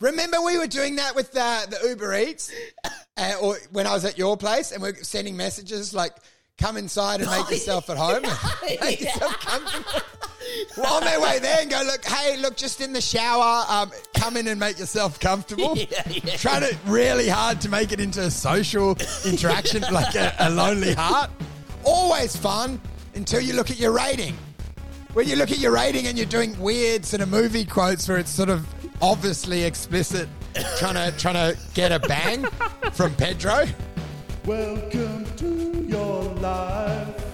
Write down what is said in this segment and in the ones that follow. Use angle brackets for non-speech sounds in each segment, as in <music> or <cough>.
Remember we were doing that with the, the Uber Eats, <laughs> uh, or when I was at your place, and we're sending messages like, "Come inside and make <laughs> yourself at home, <laughs> make yourself comfortable." We're on their way there and go, look, hey, look, just in the shower, um, come in and make yourself comfortable. Yeah, yeah. Trying it really hard to make it into a social interaction, like a, a lonely heart. Always fun until you look at your rating. When you look at your rating and you're doing weird sort of movie quotes where it's sort of obviously explicit, trying to trying to get a bang from Pedro. Welcome to your life.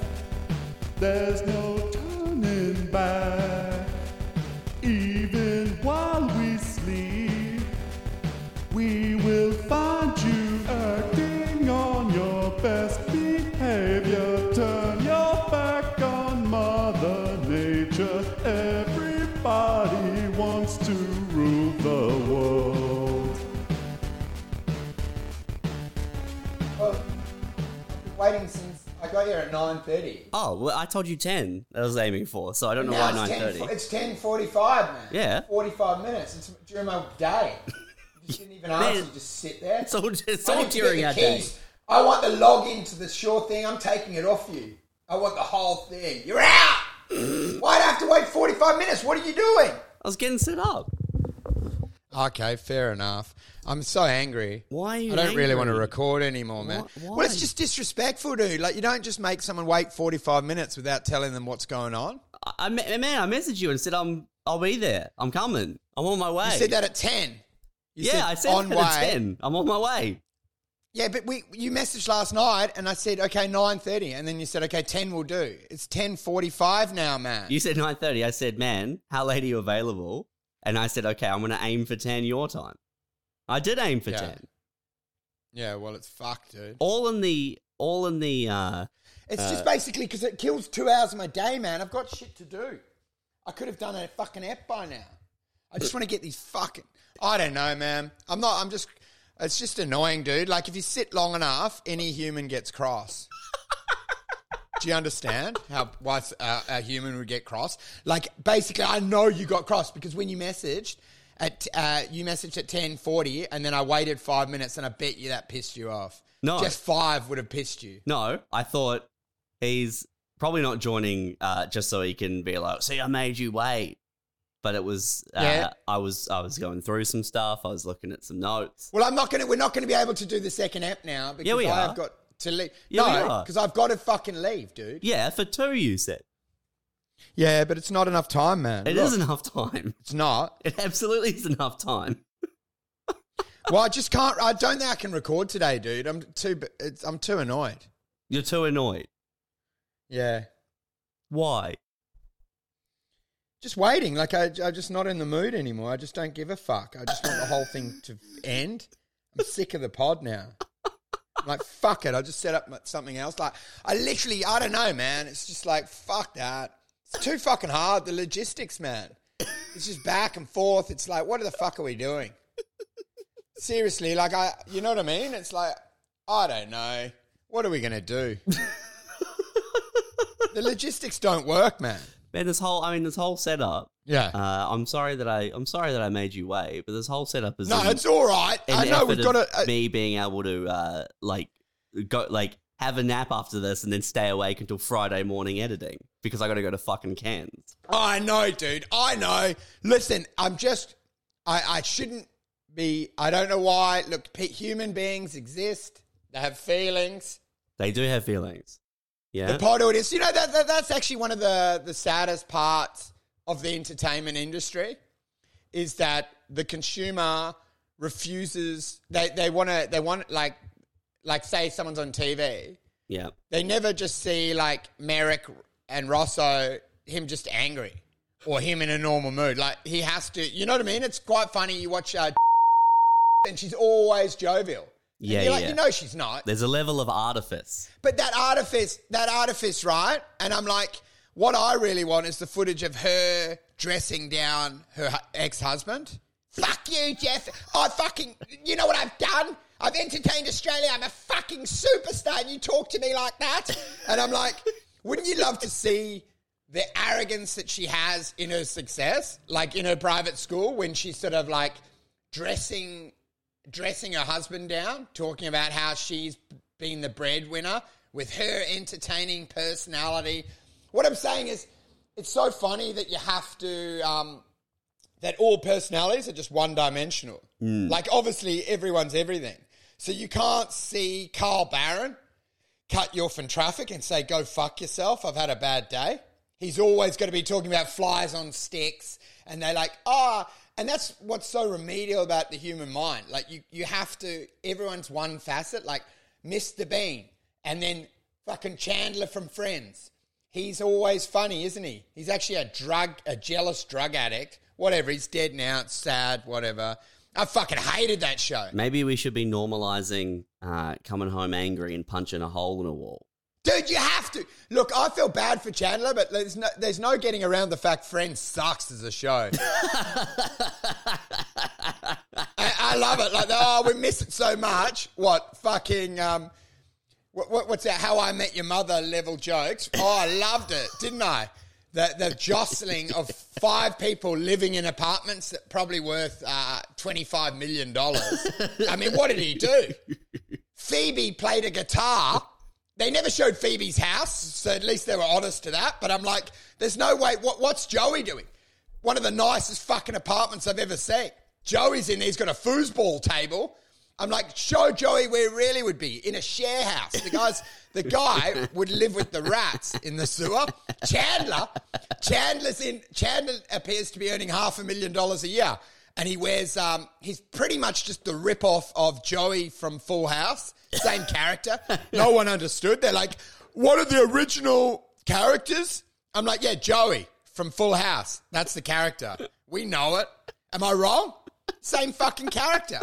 There's no turning back. Even while we sleep, we will find you acting on your best behavior. Turn your back on Mother Nature. Everybody Waiting since I got here at nine thirty. Oh, well, I told you 10 I was aiming for, so I don't know why 9.30. It's ten forty-five, man. Yeah. forty-five minutes. It's during my day. <laughs> You just didn't even ask. Man. You just sit there. It's all, it's all need to get during our day. I want the login to the Sure thing. I'm taking it off you. I want the whole thing. You're out. <laughs> Why'd I have to wait forty-five minutes? What are you doing? I was getting set up. Okay, fair enough. I'm so angry. Why are you I don't really angry? want to record anymore, man. Why- why? Well, it's just disrespectful, dude. Like, you don't just make someone wait 45 minutes without telling them what's going on. I, I, me- man, I messaged you and said, I'm, I'll be there. I'm coming. I'm on my way. You said that at 10. You yeah, I said on that way. at 10. I'm on my way. Yeah, but we you messaged last night, and I said okay nine thirty, and then you said okay ten will do. It's ten forty five now, man. You said 9.30. I said, man, how late are you available? And I said, okay, I'm going to aim for 10 your time. I did aim for Yeah. 10. yeah, well, it's fucked, dude. All in the, all in the, uh, It's just basically because it kills two hours of my day, man. I've got shit to do. I could have done a fucking app by now. I just want to get these fucking. I don't know, man. I'm not. I'm just. It's just annoying, dude. Like if you sit long enough, any human gets cross. Do you understand how why a, a human would get cross? Like basically, I know you got cross because when you messaged at uh, you messaged at ten forty, and then I waited five minutes, and I bet you that pissed you off. No. just five would have pissed you. no, I thought he's probably not joining uh, just so he can be like, see, I made you wait. But it was, uh, Yeah. I was, I was going through some stuff. I was looking at some notes. Well, I'm not gonna. We're not gonna be able to do the second app now because Yeah, we I've are. got to leave. Yeah, no, because I've got to fucking leave, dude. Yeah, for two, you said. Yeah, but it's not enough time, man. It Look, is enough time. It's not. <laughs> It absolutely is enough time. Well, I just can't. I don't think I can record today, dude. I'm too. It's, I'm too annoyed. You're too annoyed. Yeah, Why? just waiting. Like I, I'm just not in the mood anymore. I just don't give a fuck. I just want the whole thing to end. I'm sick of the pod now. Like fuck it. I'll just set up something else. Like I literally, I don't know, man. It's just like fuck that. It's too fucking hard. The logistics, man. It's just back and forth. It's like, what the fuck are we doing? Seriously, like I, you know what I mean? It's like, I don't know. What are we gonna do? <laughs> the logistics don't work, man. Man, this whole, I mean, this whole setup. Yeah. Uh, I'm sorry that I, I'm sorry that I made you wait, but this whole setup is no, it's all right. I know we've got to. Uh, me being able to, uh, like, go, like, have a nap after this and then stay awake until Friday morning editing because I got to go to fucking Cairns. I know, dude. I know. Listen, I'm just. I, I shouldn't be. I don't know why. Look, human beings exist. They have feelings. They do have feelings. Yeah. The pod audience. You know that, that that's actually one of the the saddest parts of the entertainment industry is that the consumer refuses. They they want to. They want like like say someone's on TV. yeah. they never just see like Merrick and Rosso, him just angry or him in a normal mood. Like he has to, you know what I mean? It's quite funny. You watch uh, <laughs> and she's always jovial. Yeah, you're like, yeah. you know she's not. There's a level of artifice. But that artifice, that artifice, right? And I'm like, what I really want is the footage of her dressing down her ex-husband. Fuck you, Jeff. I fucking, you know what I've done? I've entertained Australia. I'm a fucking superstar, and you talk to me like that. And I'm like, wouldn't you love to see the arrogance that she has in her success, like in her private school, when she's sort of like dressing dressing her husband down, talking about how she's been the breadwinner with her entertaining personality. What I'm saying is, it's so funny that you have to um, that all personalities are just one dimensional. Like obviously everyone's everything. So you can't see Carl Barron cut you off in traffic and say, go fuck yourself, I've had a bad day. He's always going to be talking about flies on sticks. And they're like, ah, and that's what's so remedial about the human mind. Like you, you have to, everyone's one facet, like Mr. Bean and then fucking Chandler from Friends. He's always funny, isn't he? He's actually a drug, a jealous drug addict. Whatever, he's dead now, it's sad, whatever. I fucking hated that show. Maybe we should be normalizing uh, coming home angry and punching a hole in a wall. Dude, you have to. Look, I feel bad for Chandler, but there's no, there's no getting around the fact Friends sucks as a show. <laughs> I, I love it. Like, oh, we miss it so much. What, fucking, um, what, what, what's that? How I Met Your Mother level jokes. Oh, I loved it, didn't I? The, the jostling of five people living in apartments that probably worth uh, $25 million. I mean, what did he do? Phoebe played a guitar. They never showed Phoebe's house, so at least they were honest to that. But I'm like, there's no way. What, what's Joey doing? One of the nicest fucking apartments I've ever seen. Joey's in there. He's got a foosball table. I'm like, show Joey where he really would be in a share house. The guys, the guy would live with the rats in the sewer. Chandler, Chandler's in. Chandler appears to be earning half a million dollars a year, and he wears. Um, he's pretty much just the rip off of Joey from Full House. Same <laughs> character. No one understood. They're like, what are the original characters? I'm like, yeah, Joey from Full House. That's the character. We know it. Am I wrong? Same fucking character.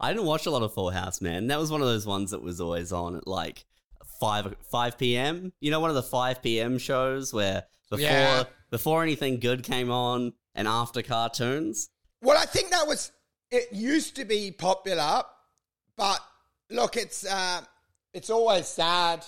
I didn't watch a lot of Full House, man. That was one of those ones that was always on at like five five p.m. You know, one of the five p.m. shows where before Yeah. before anything good came on and after cartoons. Well, I think that was it used to be popular, but look, it's uh, it's always sad.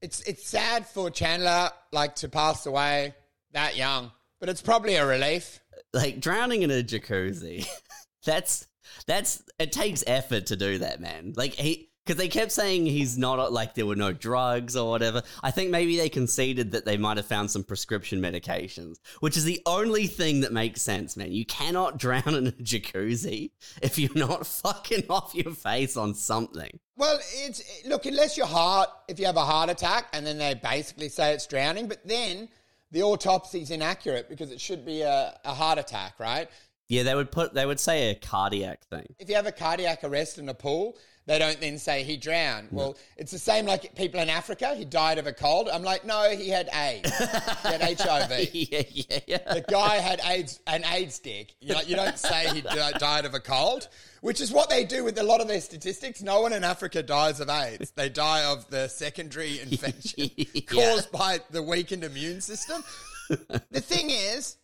It's it's sad for Chandler like to pass away that young, but it's probably a relief. Like drowning in a jacuzzi. <laughs> that's that's it takes effort to do that, man. Like he because they kept saying he's not like there were no drugs or whatever. I think maybe they conceded that they might have found some prescription medications, which is the only thing that makes sense, man. You cannot drown in a jacuzzi if you're not <laughs> fucking off your face on something. Well, it's look unless your heart, if you have a heart attack, and then they basically say it's drowning, but then the autopsy's inaccurate because it should be a, a heart attack, right? Yeah, they would put they would say a cardiac thing. if you have a cardiac arrest in a pool, they don't then say he drowned. Well, it's the same like people in Africa. He died of a cold. I'm like, no, he had AIDS. he had <laughs> HIV. yeah, yeah, yeah. The guy had AIDS, an AIDS dick. You, know, you don't say he di- died of a cold, which is what they do with a lot of their statistics. No one in Africa dies of AIDS. They die of the secondary <laughs> infection Yeah. caused by the weakened immune system. the thing is,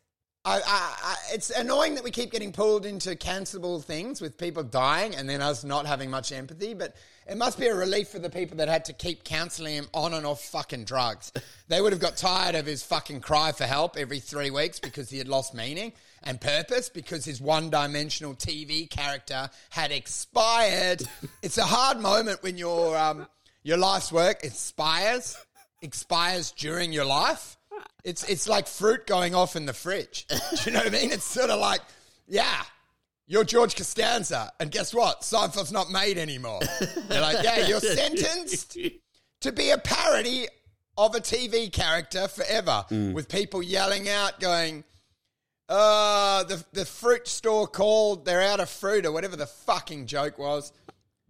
I, I, I, it's annoying that we keep getting pulled into cancelable things with people dying and then us not having much empathy. But it must be a relief for the people that had to keep counselling him on and off fucking drugs. They would have got tired of his fucking cry for help every three weeks because he had lost meaning and purpose because his one-dimensional TV character had expired. it's a hard moment when your um, your life's work expires expires during your life. It's it's like fruit going off in the fridge. <laughs> Do you know what I mean? It's sort of like, yeah, you're George Costanza, and guess what? Seinfeld's not made anymore. You're like, yeah, you're <laughs> sentenced to be a parody of a TV character forever, with people yelling out, going, "Uh, the the fruit store called, they're out of fruit," or whatever the fucking joke was.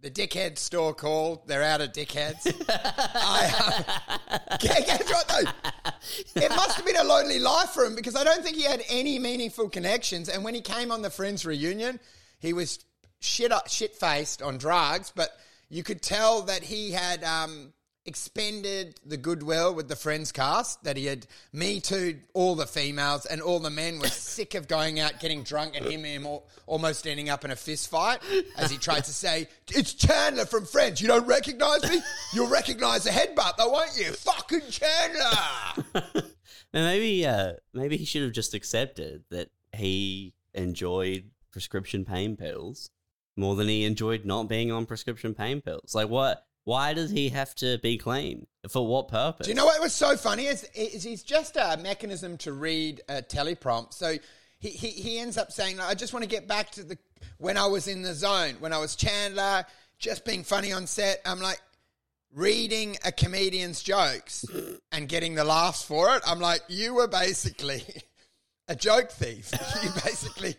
The dickhead store called, they're out of dickheads. <laughs> I, um, guess what though? It must have been a lonely life for him because I don't think he had any meaningful connections. And when he came on the Friends reunion, he was shit shit faced on drugs, but you could tell that he had um, expended the goodwill with the Friends cast. That he had me too all the females and all the men were <laughs> sick of going out getting drunk and him, him al- almost ending up in a fist fight as he tried to say, "It's Chandler from Friends. You don't recognize me? You'll recognize the headbutt, though, won't you? Fucking Chandler." <laughs> And maybe uh maybe he should have just accepted that he enjoyed prescription pain pills more than he enjoyed not being on prescription pain pills. Like, what? Why does he have to be clean? For what purpose? Do you know what was so funny? Is, he's just a mechanism to read a teleprompt. So he, he, he ends up saying, I just want to get back to the when I was in the zone, when I was Chandler, just being funny on set. I'm like reading a comedian's jokes and getting the laughs for it. I'm like, you were basically <laughs> a joke thief. <laughs> you basically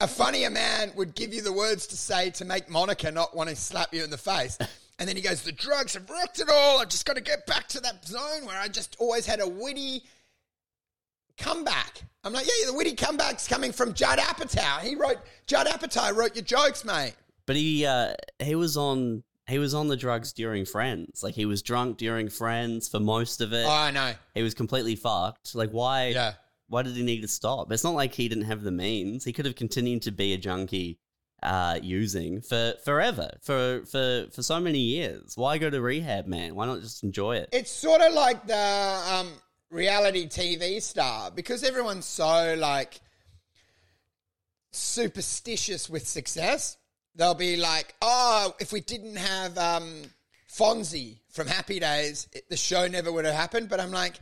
a funnier man would give you the words to say to make Monica not want to slap you in the face. And then he goes, The drugs have wrecked it all. I've just got to get back to that zone where I just always had a witty comeback. I'm like, Yeah, the witty comeback's coming from Judd Apatow. He wrote, Judd Apatow wrote your jokes, mate. But he uh, he was on he was on the drugs during Friends. Like he was drunk during Friends for most of it. Oh, I know. he was completely fucked. Like why? Yeah. Why did he need to stop? It's not like he didn't have the means. He could have continued to be a junkie, uh, using for forever, for for for so many years. Why go to rehab, man? Why not just enjoy it? It's sort of like the um, reality TV star because everyone's so like superstitious with success. They'll be like, "Oh, if we didn't have um, Fonzie from Happy Days, it, the show never would have happened." But I'm like,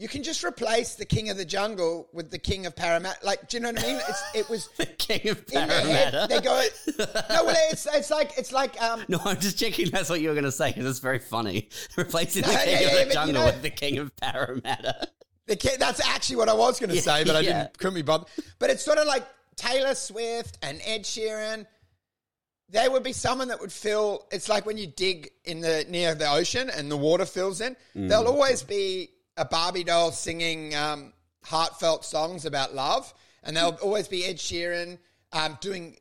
you can just replace the King of the Jungle with the King of Parramatta. Like, do you know what I mean? It's, it was <laughs> the king of in their head. Parramatta. They go, no, well, <laughs> it's it's like it's like um, No, I'm just checking that's what you were going to say because it's very funny. <laughs> Replacing the No, king yeah, of yeah, the but you jungle know- with the king of Parramatta. The ki- that's actually what I was going to Yeah, say, but I didn't. Couldn't be bothered. But it's sort of like Taylor Swift and Ed Sheeran. They would be someone that would fill. It's like when you dig in the near the ocean and the water fills in. Mm. There'll always be a Barbie doll singing um, heartfelt songs about love, and there'll always be Ed Sheeran um, doing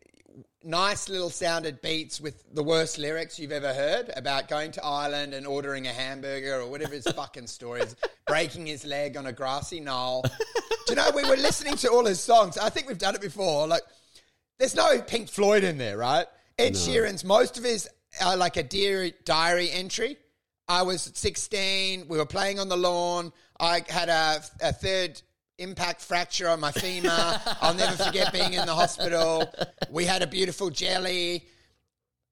nice little sounded beats with the worst lyrics you've ever heard about going to Ireland and ordering a hamburger or whatever his fucking story is, breaking his leg on a grassy knoll. Do you know, we were listening to all his songs. I think we've done it before. Like, there's no Pink Floyd in there, right? Ed Sheeran's, most of his are like a dear diary entry. I was 16. We were playing on the lawn. I had a, a third impact fracture on my femur. <laughs> I'll never forget being in the hospital. We had a beautiful jelly.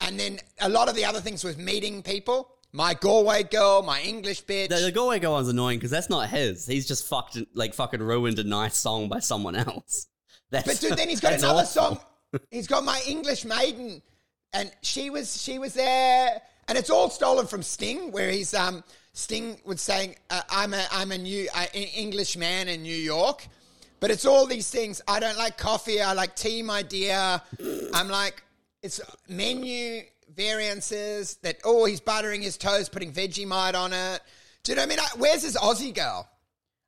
And then a lot of the other things was meeting people. My Galway girl, my English bitch. The, the Galway girl one's annoying because that's not his. He's just fucked, like fucking ruined a nice song by someone else. <laughs> That's, But dude, then he's got <laughs> another awful. song. He's got my English maiden, and she was she was there, and it's all stolen from Sting, where he's um Sting was saying uh, I'm a I'm a new uh, English man in New York, but it's all these things. I don't like coffee. I like tea, my dear. I'm like it's menu variances that oh he's buttering his toast, putting Vegemite on it. Do you know what I mean? I, where's his Aussie girl?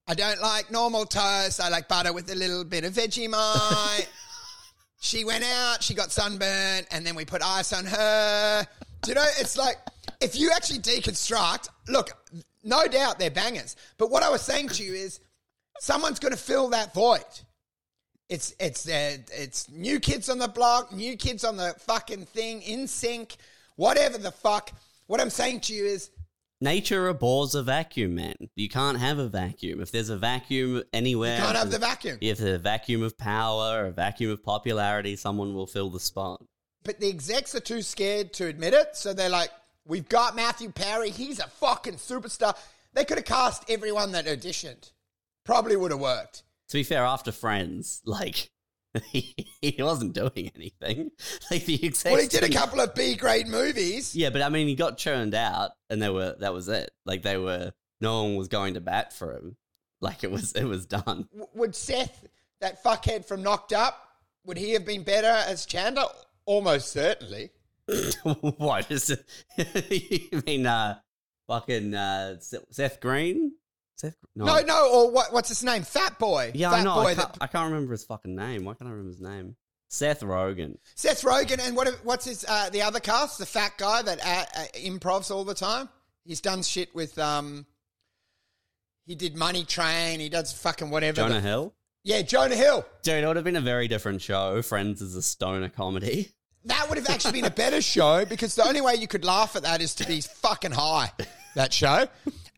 I don't like normal toast. I like butter with a little bit of Vegemite. <laughs> she went out, she got sunburned, and then we put ice on her. Do you know, it's like, if you actually deconstruct, look, no doubt they're bangers. But what I was saying to you is, someone's going to fill that void. It's it's uh, it's new kids on the block, new kids on the fucking thing, NSYNC, whatever the fuck. What I'm saying to you is, Nature abhors a vacuum, man. You can't have a vacuum. If there's a vacuum anywhere, you can't have the vacuum. if there's a vacuum of power, a vacuum of popularity, someone will fill the spot. but the execs are too scared to admit it. So they're like, we've got Matthew Perry. He's a fucking superstar. They could have cast everyone that auditioned. Probably would have worked. To be fair, after Friends, <laughs> like he, <laughs> he wasn't doing anything. <laughs> Like the execs. Well, he did a couple of B grade movies. Yeah, but I mean, he got churned out, and they were that was it. Like they were, no one was going to bat for him. <laughs> Like it was, it was done. W- Would Seth, that fuckhead from Knocked Up, would he have been better as Chandler? Almost certainly. what is it? you mean uh, fucking uh, Seth Green? Seth? No, no, or what, what's his name? Fat Boy. Yeah, Fat I know. Boy I can't, that, I can't remember his fucking name. Why can't I remember his name? Seth Rogen. Seth Rogen and what, what's his uh, the other cast? The fat guy that uh, uh, improvs all the time. He's done shit with um. He did Money Train. He does fucking whatever. Jonah the- Hill. yeah, Jonah Hill. Dude, it would have been a very different show. Friends is a stoner comedy. <laughs> That would have actually been a better show because the only way you could laugh at that is to be fucking high. That show,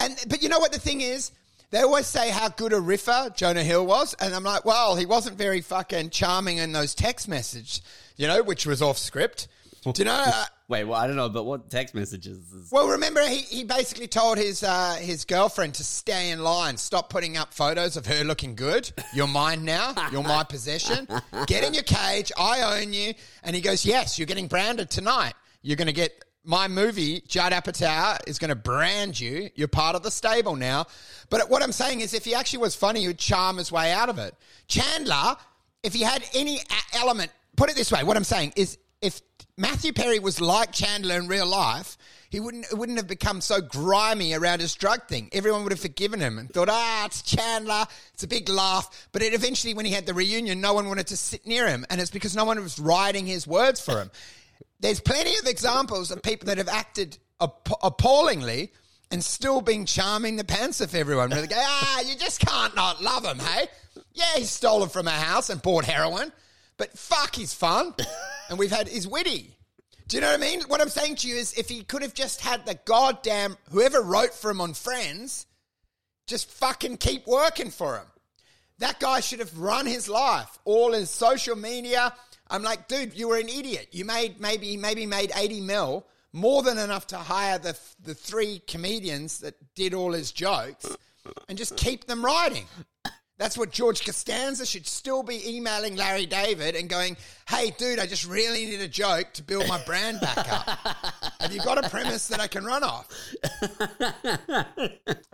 and but you know what the thing is, They always say how good a riffer Jonah Hill was, and I'm like, well, he wasn't very fucking charming in those text messages, you know, which was off script. Do you know? uh, Wait, well, I don't know, but what text messages? Is... Well, remember he, he basically told his uh, his girlfriend to stay in line, stop putting up photos of her looking good. You're mine now. You're my possession. Get in your cage. I own you. And he goes, yes, you're getting branded tonight. You're going to get my movie. Judd Apatow is going to brand you. You're part of the stable now. But what I'm saying is, if he actually was funny, he'd charm his way out of it. Chandler, if he had any element, put it this way. What I'm saying is, if Matthew Perry was like Chandler in real life, he wouldn't it wouldn't have become so grimy around his drug thing. Everyone would have forgiven him and thought, ah, it's Chandler. It's a big laugh. But it eventually, when he had the reunion, no one wanted to sit near him, and it's because no one was writing his words for him. There's plenty of examples of people that have acted app- appallingly and still being charming the pants off everyone. They go, ah, you just can't not love him, hey? Yeah, he stole it from a house and bought heroin, but fuck, he's fun, <laughs> and we've had he's witty. Do you know what I mean? What I'm saying to you is, if he could have just had the goddamn whoever wrote for him on Friends, just fucking keep working for him. That guy should have run his life, all his social media. I'm like, dude, you were an idiot. You made maybe maybe made 80 mil, more than enough to hire the the three comedians that did all his jokes, and just keep them writing. That's what George Costanza should still be emailing Larry David and going, "Hey, dude, I just really need a joke to build my brand back up. Have you got a premise that I can run off?"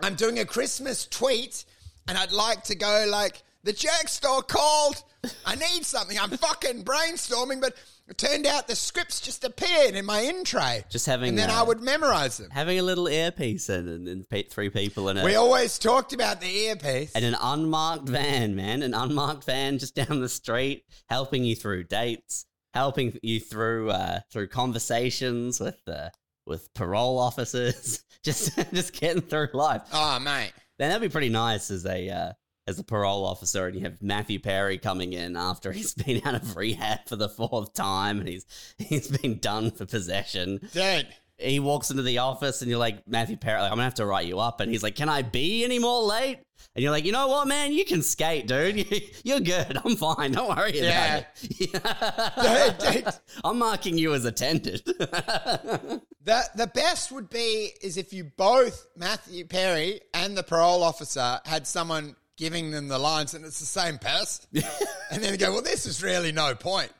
<laughs> I'm doing a Christmas tweet, and I'd like to go like, "The jerk store called. I need something. I'm fucking brainstorming, but." It turned out the scripts just appeared in my in tray. Just having, and then uh, I would memorize them. Having a little earpiece and, and pe- three people in it. We always talked about the earpiece. and an unmarked van, man, an unmarked van just down the street, helping you through dates, helping you through uh, through conversations with uh, with parole officers, <laughs> just <laughs> just getting through life. Oh, mate. Then that'd be pretty nice as a uh, as a parole officer, and you have Matthew Perry coming in after he's <laughs> been out of rehab for the fourth time, and he's he's been done for possession. Dude. He walks into the office, and you're like, Matthew Perry, like, I'm gonna have to write you up, and he's like, Can I be any more late? And you're like, you know what, man, you can skate, dude. <laughs> You're good. I'm fine. Don't worry Yeah. about it. <laughs> Dude, dude. I'm marking you as attended. The the best would be is if you both Matthew Perry and the parole officer had someone giving them the lines and it's the same person, <laughs> and then they go, "Well, this is really no point."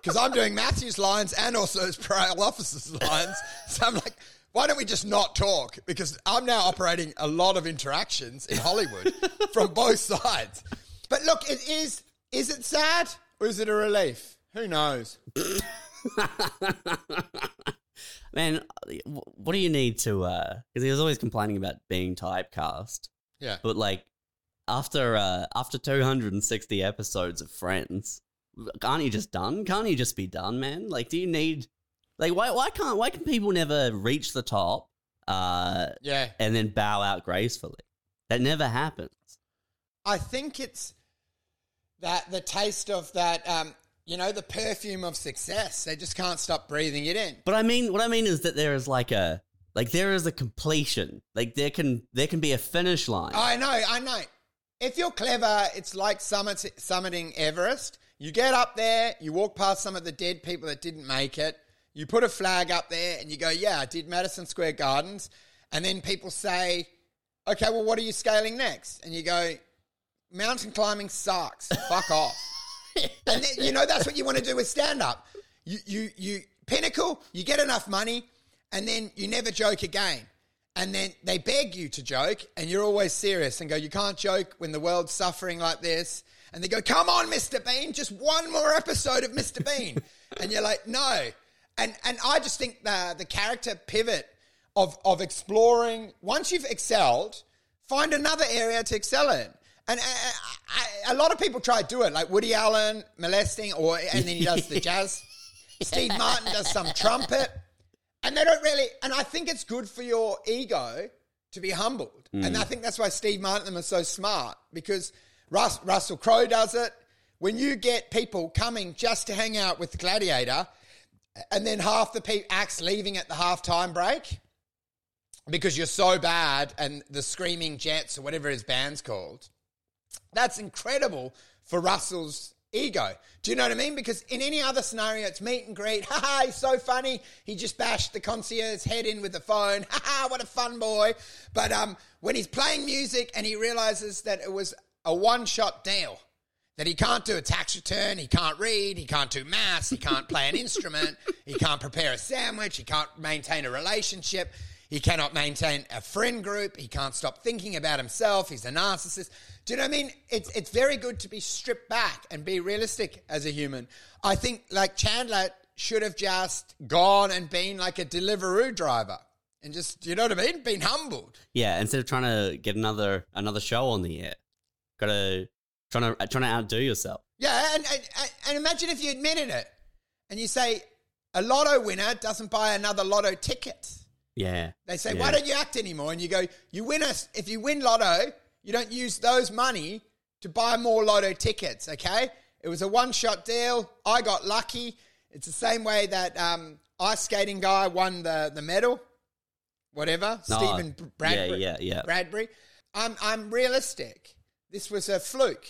Because I'm doing Matthew's lines and also his parole officer's lines. So I'm like, why don't we just not talk? Because I'm now operating a lot of interactions in Hollywood <laughs> from both sides. But look, it is is it sad or is it a relief? Who knows? <laughs> man, what do you need to? Uh, because he was always complaining about being typecast, Yeah. but like after uh, after 260 episodes of Friends, aren't you just done? Can't you just be done, man? Like, do you need? Like, why why can't why can people never reach the top? Uh, Yeah. and then bow out gracefully. That never happens. I think it's that the taste of that, um, you know, the perfume of success. They just can't stop breathing it in. But I mean, what I mean is that there is like a like there is a completion. Like there can there can be a finish line. I know, I know. If you're clever, it's like summit, summiting Everest. You get up there, you walk past some of the dead people that didn't make it. You put a flag up there and you go, yeah, I did Madison Square Gardens. And then people say, okay, well, what are you scaling next? And you go, mountain climbing sucks. Fuck off. <laughs> And then, you know, that's what you want to do with stand up. You, you, you pinnacle, you get enough money, and then you never joke again. And then they beg you to joke, and you're always serious and go, You can't joke when the world's suffering like this. And they go, Come on, Mr. Bean, just one more episode of Mr. Bean. <laughs> and you're like, No. And, and I just think the, the character pivot of, of exploring, once you've excelled, find another area to excel in. And uh, I, I, a lot of people try to do it, like Woody Allen molesting, or and then he does the <laughs> jazz. Steve Martin does some trumpet, and they don't really. And I think it's good for your ego to be humbled, and mm. I think that's why Steve Martin and them are so smart because Russ, Russell Crowe does it. When you get people coming just to hang out with Gladiator, and then half the pe- acts leaving at the halftime break, because you're so bad and the Screaming Jets or whatever his band's called. That's incredible for Russell's ego. Do you know what I mean? Because in any other scenario, it's meet and greet. <laughs> Ha ha, he's so funny. He just bashed the concierge's head in with the phone. <laughs> Ha ha, what a fun boy. But um, when he's playing music and he realizes that it was a one shot deal, that he can't do a tax return, he can't read, he can't do maths, he can't play an instrument, <laughs> he can't prepare a sandwich, he can't maintain a relationship, he cannot maintain a friend group, he can't stop thinking about himself, he's a narcissist. Do you know what I mean? It's it's very good to be stripped back and be realistic as a human. I think like Chandler should have just gone and been like a Deliveroo driver and just you know what I mean? Been humbled. Yeah, instead of trying to get another another show on the air, gotta trying to trying to outdo yourself. Yeah, and, and and imagine if you admitted it and you say a lotto winner doesn't buy another lotto ticket. Yeah, They say, yeah. "Why don't you act anymore?" And you go, "You win us if you win lotto, you don't use those money to buy more lotto tickets." Okay, it was a one-shot deal. I got lucky. It's the same way that um, ice skating guy won the the medal. Whatever, No, Steven Bradbury. yeah, yeah. yeah. Bradbury. I'm I'm realistic. This was a fluke.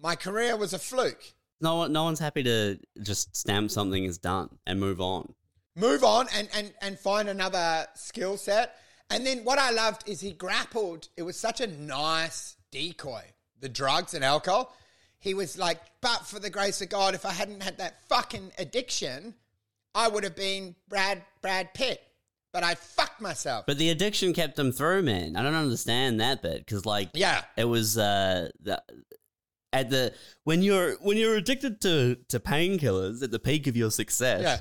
My career was a fluke. No one, no one's happy to just stamp something as done and move on. Move on and, and, and find another skill set. And then what I loved is he grappled. It was such a nice decoy, the drugs and alcohol. He was like, but for the grace of God, if I hadn't had that fucking addiction, I would have been Brad Brad Pitt. But I fucked myself. But the addiction kept him through, man. I don't understand that bit because, like, yeah. it was uh, the, at the when you're when you're addicted to to painkillers at the peak of your success, Yeah.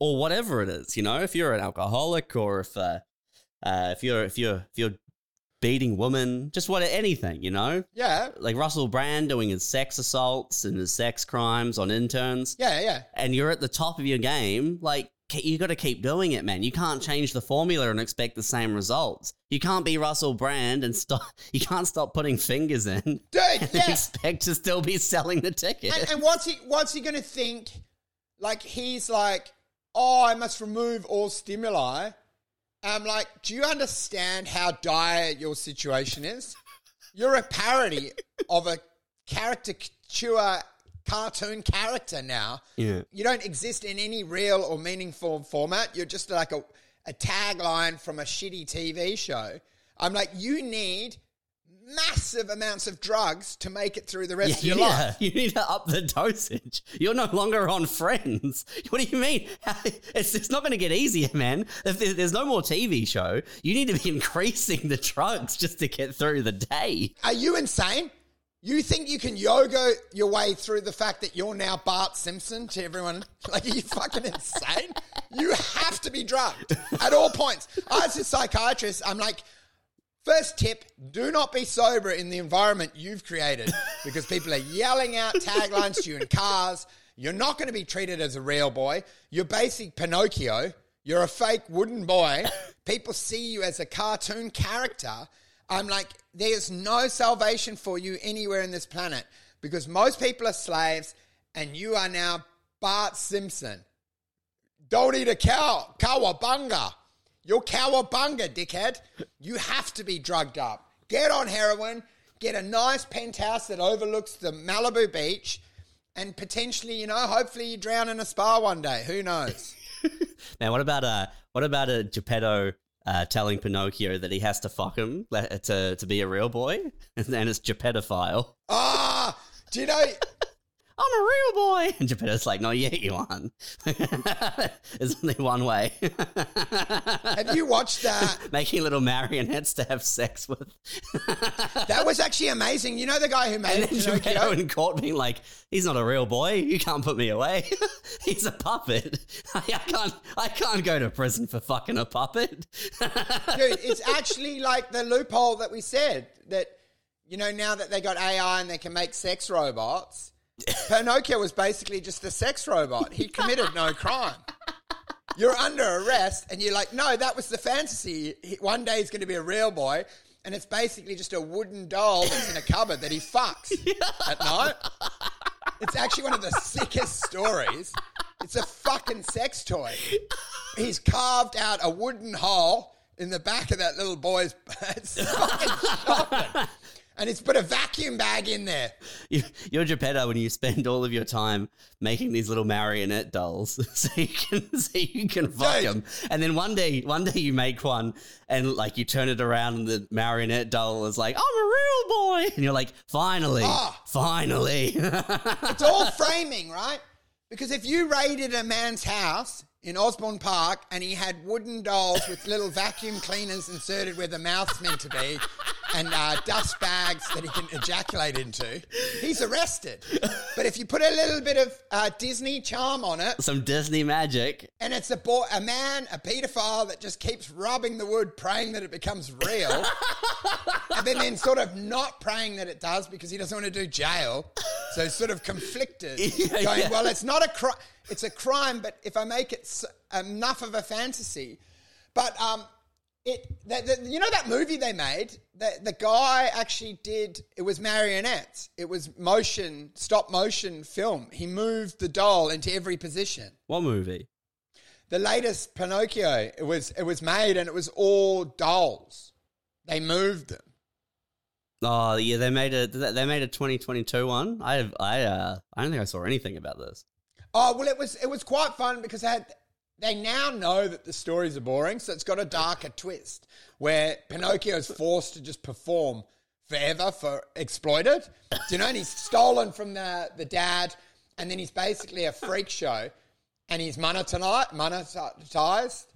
Or whatever it is, you know, if you're an alcoholic or if uh, uh, if you're if you're if you're beating women, just what anything, you know, Yeah. like Russell Brand doing his sex assaults and his sex crimes on interns, Yeah. Yeah. and you're at the top of your game, like you got to keep doing it, man. You can't change the formula and expect the same results. You can't be Russell Brand and stop. <laughs> You can't stop putting fingers in <laughs> Dude, and yeah. expect to still be selling the ticket. and, and what's he what's he gonna think? Like he's like, oh, I must remove all stimuli. I'm like, do you understand how dire your situation is? You're a parody of a caricature cartoon character now. yeah. You don't exist in any real or meaningful format. You're just like a, a tagline from a shitty TV show. I'm like, you need massive amounts of drugs to make it through the rest of your yeah, life. you need to up the dosage. You're no longer on Friends. <laughs> What do you mean? <laughs> It's, it's not going to get easier, man. If there's no more TV show, you need to be <laughs> increasing the drugs just to get through the day. Are you insane? You think you can yoga your way through the fact that you're now Bart Simpson to everyone? Like, are you fucking insane? You have to be drugged at all points. As a psychiatrist, I'm like, first tip do not be sober in the environment you've created <laughs> because people are yelling out taglines to you in cars. You're not going to be treated as a real boy. You're basic Pinocchio. You're a fake wooden boy. People see you as a cartoon character. I'm like, there's no salvation for you anywhere in this planet because most people are slaves and you are now Bart Simpson. Don't eat a cow. Cowabunga. You're cowabunga, dickhead. You have to be drugged up. Get on heroin. Get a nice penthouse that overlooks the Malibu beach. And potentially, you know, hopefully you drown in a spa one day. Who knows? <laughs> Now, what about uh, what about a Geppetto uh, telling Pinocchio that he has to fuck him to to be a real boy, <laughs> and then it's Geppettophile. Ah, do you know? I'm a real boy, <laughs> and Geppetto's like, "No, yet you aren't. There's <laughs> only one way." <laughs> Have you watched that? Making little marionettes to have sex with, That was actually amazing. You know the guy who made and it, then Geppetto in court being like, "He's not a real boy. You can't put me away. He's a puppet. I can't. I can't go to prison for fucking a puppet." Dude, it's actually like the loophole that we said that, you know, now that they got AI and they can make sex robots, Pinocchio was basically just a sex robot. He committed no crime. You're under arrest and you're like, no, that was the fantasy. He- One day he's going to be a real boy. And it's basically just a wooden doll that's in a cupboard that he fucks <laughs> at night. It's actually one of the sickest stories. It's a fucking sex toy. He's carved out a wooden hole in the back of that little boy's. <laughs> It's fucking shocking. And it's put a vacuum bag in there. <laughs> You, you're Geppetto when you spend all of your time making these little marionette dolls <laughs> so you can so you can fuck Dude. them. And then one day, one day you make one and like you turn it around and the marionette doll is like, "I'm a real boy," and you're like, "Finally, Ah. finally." <laughs> It's all framing, right? Because if you raided a man's house in Osborne Park and he had wooden dolls with little vacuum cleaners inserted where the mouth's meant to be and uh, dust bags that he can ejaculate into, he's arrested. But if you put a little bit of uh, Disney charm on it, Some Disney magic. and it's a boy, a man, a paedophile that just keeps rubbing the wood, praying that it becomes real, and then, then sort of not praying that it does because he doesn't want to do jail. So sort of conflicted, <laughs> Yeah, going, yeah. "Well, it's not a crime. It's a crime, but if I make it s- enough of a fantasy, but um." It, the, the, you know that movie they made? The, the guy actually did, it was marionettes. It was motion, stop motion film. He moved the doll into every position What movie? the latest Pinocchio, it was it was made and it was all dolls. They moved them. Oh yeah, they made a they made a 2022 one. I I uh I don't think I saw anything about this. Oh well, it was it was quite fun because they had they now know that the stories are boring, so it's got a darker twist where Pinocchio is forced to just perform forever for exploited. Do you know? And he's stolen from the the dad, and then he's basically a freak show, and he's monetized, monetized,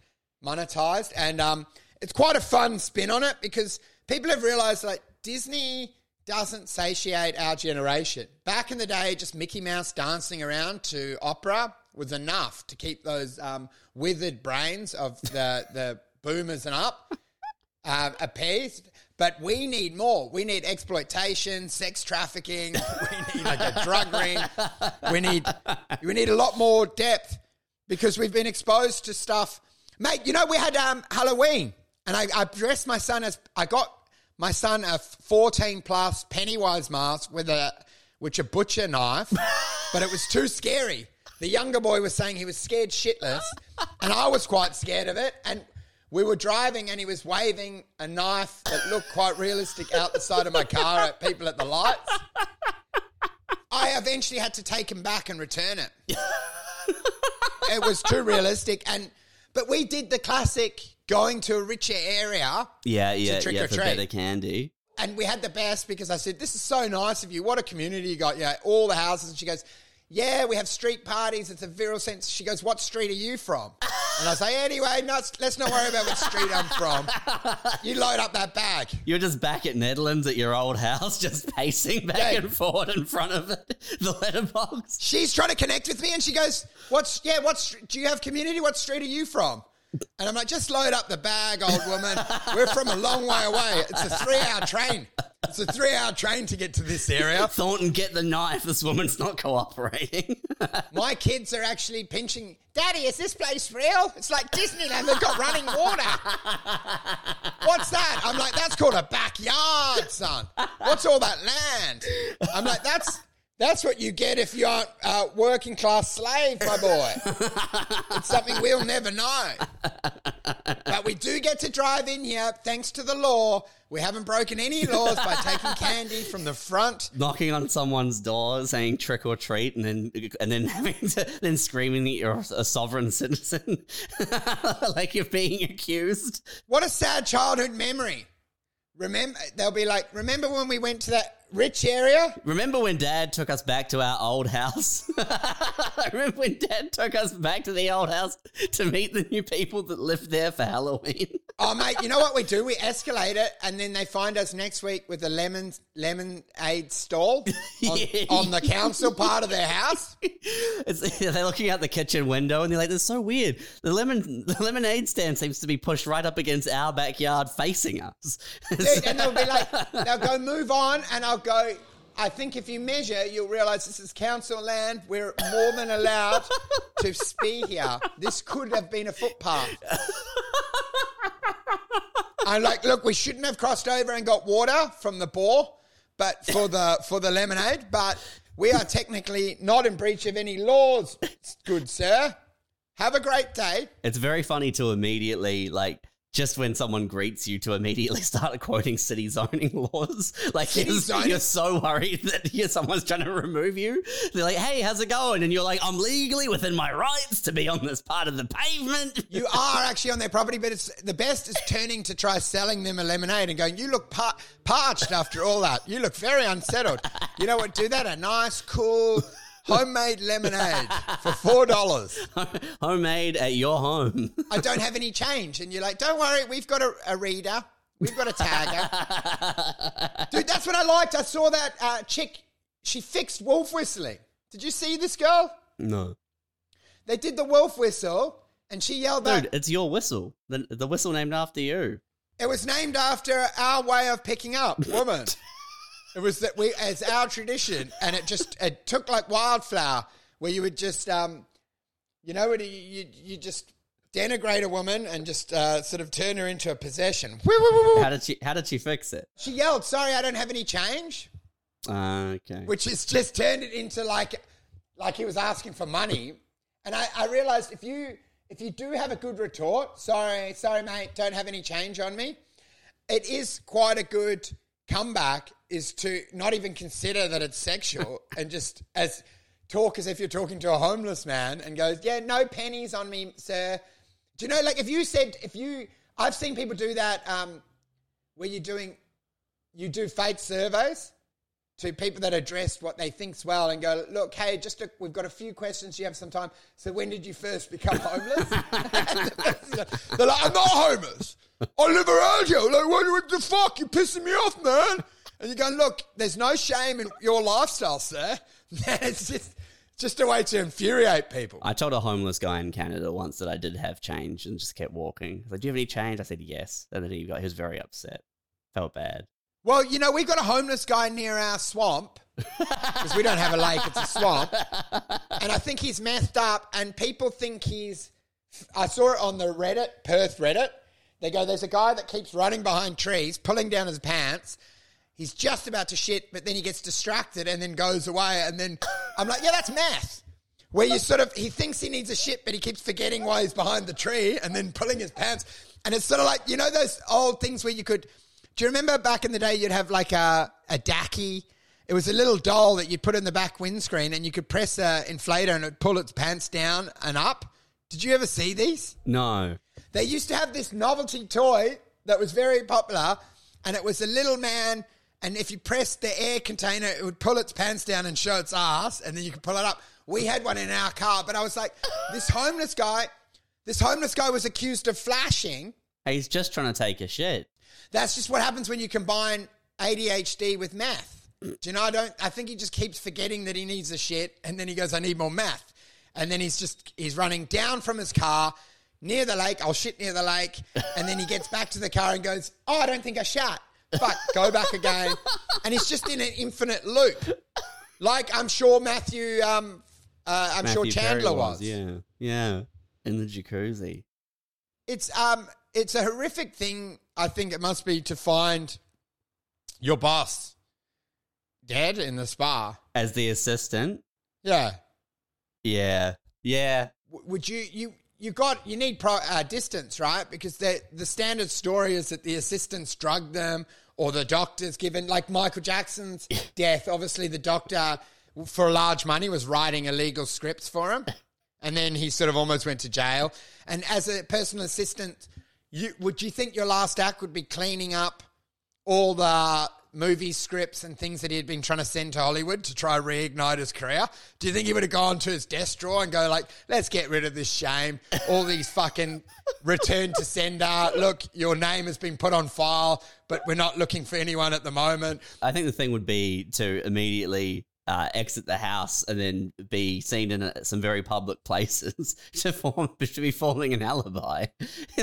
monetized, and um, it's quite a fun spin on it because people have realized like Disney doesn't satiate our generation. Back in the day, just Mickey Mouse dancing around to opera was enough to keep those um, withered brains of the the boomers and up uh, appeased. But we need more. We need exploitation, sex trafficking. <laughs> We need like a drug ring. We need we need a lot more depth because we've been exposed to stuff, mate. You know, we had um, Halloween, and I, I dressed my son as I got my son a fourteen plus Pennywise mask with a which a butcher knife, <laughs> but it was too scary. The younger boy was saying he was scared shitless, and I was quite scared of it. And we were driving, and he was waving a knife that looked quite realistic out the side of my car at people at the lights. I eventually had to take him back and return it. <laughs> it was too realistic, and but we did the classic going to a richer area Yeah, yeah, trick yeah, or for treat. better candy. and we had the best because I said, "This is so nice of you. What a community you got! Yeah, all the houses." And she goes, "Yeah, we have street parties. It's a virile sense." She goes, "What street are you from?" And I say, "Anyway, no, let's not worry about what street I'm from. <laughs> You load up that bag." You're just back at Nedlands at your old house, <laughs> just pacing back Yeah. and forward in front of it, <laughs> the letterbox. She's trying to connect with me, and she goes, "What's yeah? What's do you have community? What street are you from?" And I'm like, "Just load up the bag, old woman. We're from a long way away. It's a three-hour train. It's a three-hour train to get to this area." Thornton, get the knife. This woman's not cooperating. <laughs> My kids are actually pinching. Daddy, is this place real? It's like Disneyland. They've got running water. What's that? I'm like, that's called a backyard, son. What's all that land? I'm like, that's that's what you get if you aren't a uh, working class slave, my boy. <laughs> It's something we'll never know. But we do get to drive in here, thanks to the law. We haven't broken any laws by taking candy from the front Knocking on someone's door, saying trick or treat, and then and then having to then screaming that you're a sovereign citizen, <laughs> like you're being accused. What a sad childhood memory. Remember, they'll be like, remember when we went to that rich area? Remember when Dad took us back to our old house? I <laughs> remember when Dad took us back to the old house to meet the new people that lived there for Halloween? <laughs> Oh, mate, you know what we do? We escalate it, and then they find us next week with a lemon lemonade stall <laughs> on, Yeah. on the council part of their house. It's, they're looking out the kitchen window and they're like, "This is so weird. The lemon, the lemonade stand seems to be pushed right up against our backyard, facing us." Dude, and they'll be like, they'll go move on, and I'll go. I think if you measure, you'll realize this is council land. We're more than allowed to speed here. This could have been a footpath. I'm like, look, we shouldn't have crossed over and got water from the bore, but for the for the lemonade. But we are technically not in breach of any laws, good sir. Have a great day. it's very funny to immediately like just when someone greets you to immediately <laughs> start quoting city zoning laws. <laughs> Like you're, zoning? you're so worried <laughs> that you someone's trying to remove you. They're like, "Hey, how's it going?" And you're like, "I'm legally within my rights to be on this part of the pavement." You are actually on their property, but it's the best is turning to try selling them a lemonade and going, "You look par- parched after all that. You look very unsettled. You know what? Do that a nice, cool." Homemade lemonade for four dollars. <laughs> Homemade at your home. I don't have any change, and you're like, "Don't worry, we've got a, a reader, we've got a tagger." Dude, that's what I liked. I saw that uh, chick. She fixed wolf whistling. Did you see this girl? no, They did the wolf whistle, and she yelled back. dude, it's your whistle. The, the whistle named after you. It was named after our way of picking up woman. <laughs> it was that we, as our tradition, and it just it took like wildflower, where you would just, um, you know, you you, you just denigrate a woman and just uh, sort of turn her into a possession. How did she? How did she fix it? She yelled, "Sorry, I don't have any change," Uh, okay. which has just turned it into like, like he was asking for money. And I, I realized if you if you do have a good retort, sorry, sorry, mate, don't have any change on me. It is quite a good comeback. Is to not even consider that it's sexual <laughs> and just as talk as if you're talking to a homeless man and goes, yeah, no pennies on me, sir. Do you know, like if you said if you, I've seen people do that um, where you're doing, you do fake surveys to people that are dressed what they think's well and go, look, hey, just a, we've got a few questions. You have some time? So when did you first become homeless? <laughs> <laughs> They're like, I'm not homeless. I live around here. Like, what, what the fuck? You're pissing me off, man. And you're going, look, there's no shame in your lifestyle, sir. <laughs> it's just, just a way to infuriate people. I told a homeless guy in Canada once that I did have change and just kept walking. He's like, "Do you have any change?" I said, "Yes." And then he got he was very upset. Felt bad. Well, you know, we've got a homeless guy near our swamp because we don't have a lake, it's a swamp. And I think he's messed up, and people think he's. I saw it on the Reddit, Perth Reddit. They go, there's a guy that keeps running behind trees, pulling down his pants. He's just about to shit, but then he gets distracted and then goes away. And then I'm like, yeah, that's meth. Where you sort of, he thinks he needs a shit, but he keeps forgetting why he's behind the tree and then pulling his pants. And it's sort of like, you know, those old things where you could, do you remember back in the day you'd have like a, a Dacky? It was a little doll that you'd put in the back windscreen and you could press a inflator and it'd pull its pants down and up. Did you ever see these? No. They used to have this novelty toy that was very popular, and it was a little man. And if you pressed the air container, it would pull its pants down and show its ass, and then you could pull it up. We had one in our car, but I was like, this homeless guy, this homeless guy was accused of flashing. He's just trying to take a shit. That's just what happens when you combine ADHD with math. Do you know? I don't. I think he just keeps forgetting that he needs a shit, and then he goes, "I need more math," and then he's just he's running down from his car near the lake. I'll shit near the lake, and then he gets back to the car and goes, "Oh, I don't think I shat." But go back again, and he's just in an infinite loop. Like I'm sure Matthew, um, uh, I'm sure Matthew Perry Chandler was. Yeah. Yeah. In the jacuzzi. It's um, it's a horrific thing. I think it must be to find your boss dead in the spa. As the assistant. Yeah. Yeah. Yeah. W- Would you you you got you need pro, uh, distance right because the the standard story is that the assistants drugged them or the doctors given like Michael Jackson's <laughs> death. Obviously, the doctor for large money was writing illegal scripts for him, and then he sort of almost went to jail. And as a personal assistant, you would you think your last act would be cleaning up all the movie scripts and things that he had been trying to send to Hollywood to try reignite his career? Do you think he would have gone to his desk drawer and go like, "Let's get rid of this shame, all these fucking return to sender. Look, your name has been put on file, but we're not looking for anyone at the moment." I think the thing would be to immediately uh, exit the house and then be seen in uh some very public <laughs> places to form to be forming an alibi. <laughs>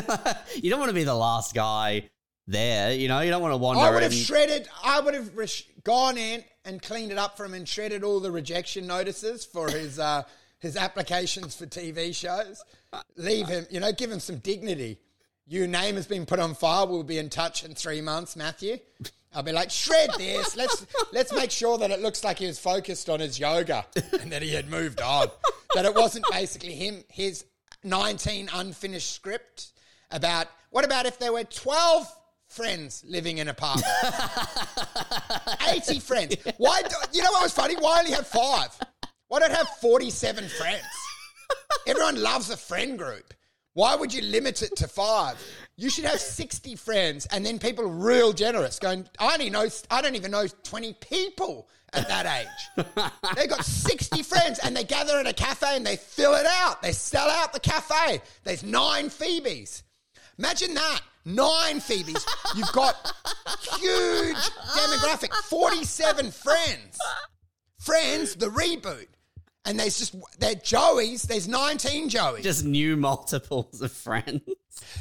you don't want to be the last guy there. You know, you don't want to wander. I would have and- shredded. I would have re- gone in and cleaned it up for him and shredded all the rejection notices for his uh, his applications for TV shows. Leave him, you know, give him some dignity. Your name has been put on file. We'll be in touch in three months, Matthew. I'll be like, shred this. Let's let's make sure that it looks like he was focused on his yoga and that he had moved on. That it wasn't basically him his nineteen unfinished script about what about if there were 12 friends living in a park? <laughs> 80 friends. Why? Do, you know what was funny? Why only have five? Why don't have 47 friends? Everyone loves a friend group. Why would you limit it to five? You should have 60 friends and then people are real generous going, I only know, I don't even know 20 people at that age. <laughs> They've got 60 friends and they gather at a cafe and they fill it out. They sell out the cafe. There's nine Phoebes. Imagine that. Nine Phoebes. You've got huge demographic. 47 friends. Friends, the reboot. And there's just, they're Joeys. There's 19 Joeys. Just new multiples of friends.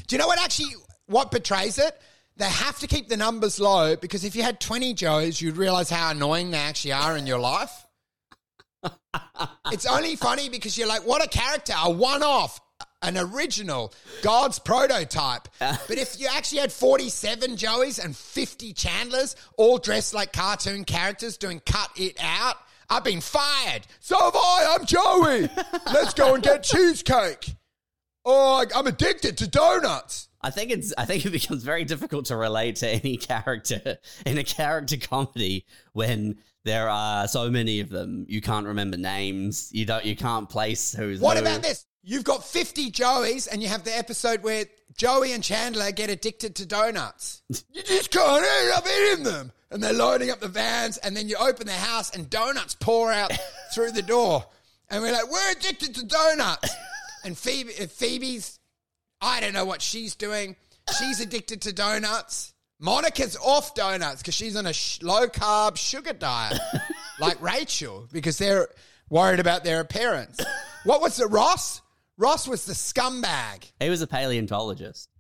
Do you know what actually what betrays it? They have to keep the numbers low because if you had 20 Joes, you'd realize how annoying they actually are in your life. it's only funny because you're like, what a character, a one off, an original, God's prototype. But if you actually had 47 Joeys and 50 Chandlers, all dressed like cartoon characters doing cut it out, I've been fired. So have I. I'm Joey. <laughs> Let's go and get cheesecake. Oh, I'm addicted to donuts. I think it's. I think it becomes very difficult to relate to any character in a character comedy when there are so many of them. You can't remember names. You don't. You can't place who's. What who. about this? You've got 50 Joeys, and you have the episode where Joey and Chandler get addicted to donuts. <laughs> you just can't I'm eating them. And they're loading up the vans, and then you open the house, and donuts pour out <laughs> through the door. And we're like, we're addicted to donuts. and Phoebe, Phoebe's, I don't know what she's doing. She's addicted to donuts. Monica's off donuts because she's on a sh- low carb sugar diet, <laughs> like Rachel, because they're worried about their appearance. What was it, Ross? Ross was the scumbag. He was a paleontologist.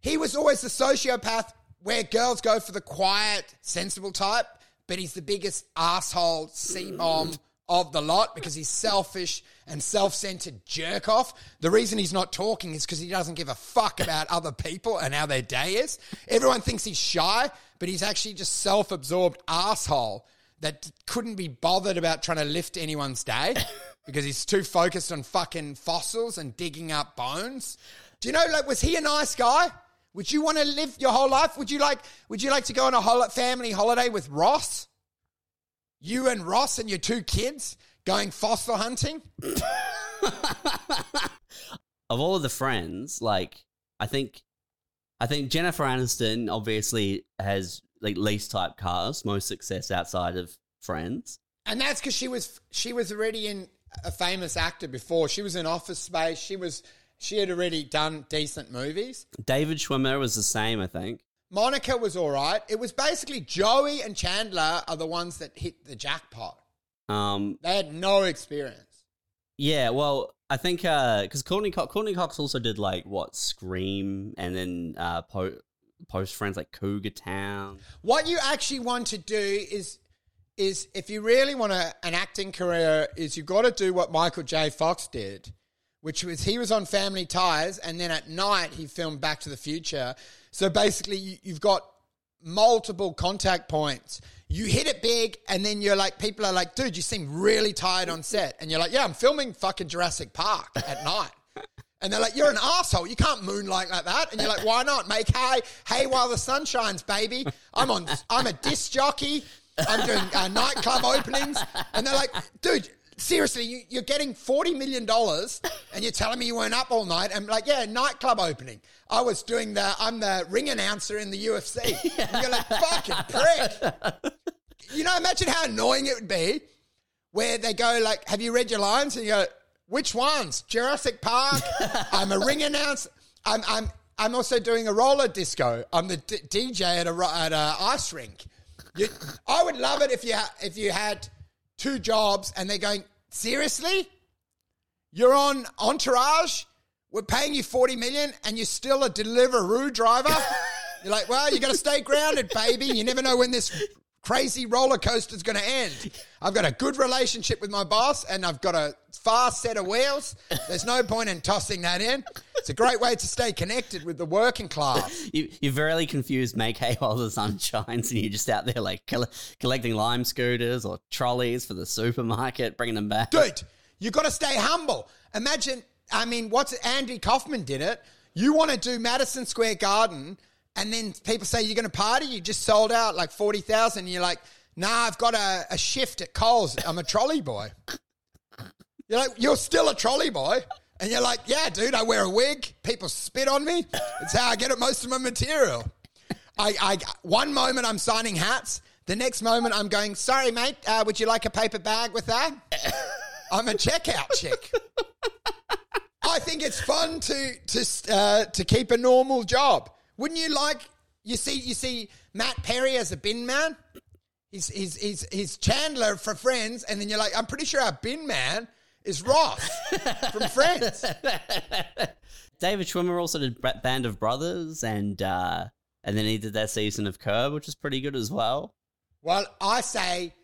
He was always the sociopath where girls go for the quiet, sensible type, but he's the biggest asshole C bomb of the lot because he's selfish and self centered jerk off. The reason he's not talking is because he doesn't give a fuck about other people and how their day is. Everyone thinks he's shy, but he's actually just self absorbed asshole that couldn't be bothered about trying to lift anyone's day <laughs> because he's too focused on fucking fossils and digging up bones. Do you know, like, was he a nice guy? Would you want to live your whole life? Would you like? Would you like to go on a hol- family holiday with Ross? You and Ross and your two kids going fossil hunting? <laughs> Of all of the friends, like I think, I think Jennifer Aniston obviously has like least type cast, most success outside of Friends. And that's because she was she was already in a famous actor before. She was in Office Space. She was she had already done decent movies. David Schwimmer was the same, I think. Monica was all right. It was basically Joey and Chandler are the ones that hit the jackpot. Um, They had no experience. yeah, well, I think because Courtney Co- Courteney Cox also did like what Scream and then uh, po- post Friends like Cougar Town. What you actually want to do is is if you really want a, an acting career, is you've got to do what Michael J. Fox did, which was he was on Family Ties, and then at night he filmed Back to the Future. So basically, you, you've got multiple contact points. You hit it big, and then you're like, people are like, dude, you seem really tired on set. And you're like, yeah, I'm filming fucking Jurassic Park at night. And they're like, you're an asshole. You can't moonlight like that. And you're like, why not? Make hay, hay while the sun shines, baby. I'm on, I'm a disc jockey. I'm doing uh, nightclub openings. And they're like, dude, seriously, you, you're getting $40 million and you're telling me you weren't up all night. I'm like, yeah, nightclub opening. I was doing the, I'm the ring announcer in the UFC. And you're like, <laughs> fucking prick. You know, imagine how annoying it would be where they go like, "Have you read your lines?" And you go, "Which ones? Jurassic Park." <laughs> I'm a ring announcer. I'm I'm I'm also doing a roller disco. I'm the d- DJ at a at a ice rink. You, I would love it if you ha- if you had two jobs and they're going seriously. You're on Entourage. We're paying you forty million, and you're still a Deliveroo driver. <laughs> You're like, well, you got to stay grounded, baby. You never know when this crazy roller coaster is going to end. I've got a good relationship with my boss, and I've got a fast set of wheels. There's no point in tossing that in. It's a great way to stay connected with the working class. <laughs> You, you're very confused. Make hay while the sun <laughs> shines, and you're just out there like coll- collecting lime scooters or trolleys for the supermarket, bringing them back. Dude, you got to stay humble. Imagine, I mean, what's Andy Kaufman did it. You want to do Madison Square Garden, and then people say you're going to party. You just sold out like forty thousand. You're like, nah, I've got a, a shift at Coles. I'm a trolley boy. <laughs> You're like, you're still a trolley boy. And you're like, yeah, dude, I wear a wig. People spit on me. It's how I get it most of my material. I, I one moment I'm signing hats. The next moment I'm going, sorry, mate, uh, would you like a paper bag with that? <laughs> I'm a checkout chick. I think it's fun to to uh, to keep a normal job. Wouldn't you like? You see, you see Matt Perry as a bin man. He's he's he's, he's Chandler for Friends, and then you're like, I'm pretty sure our bin man is Ross from Friends. <laughs> David Schwimmer also did Band of Brothers, and uh, and then he did that season of Curb, which is pretty good as well. Well, I say,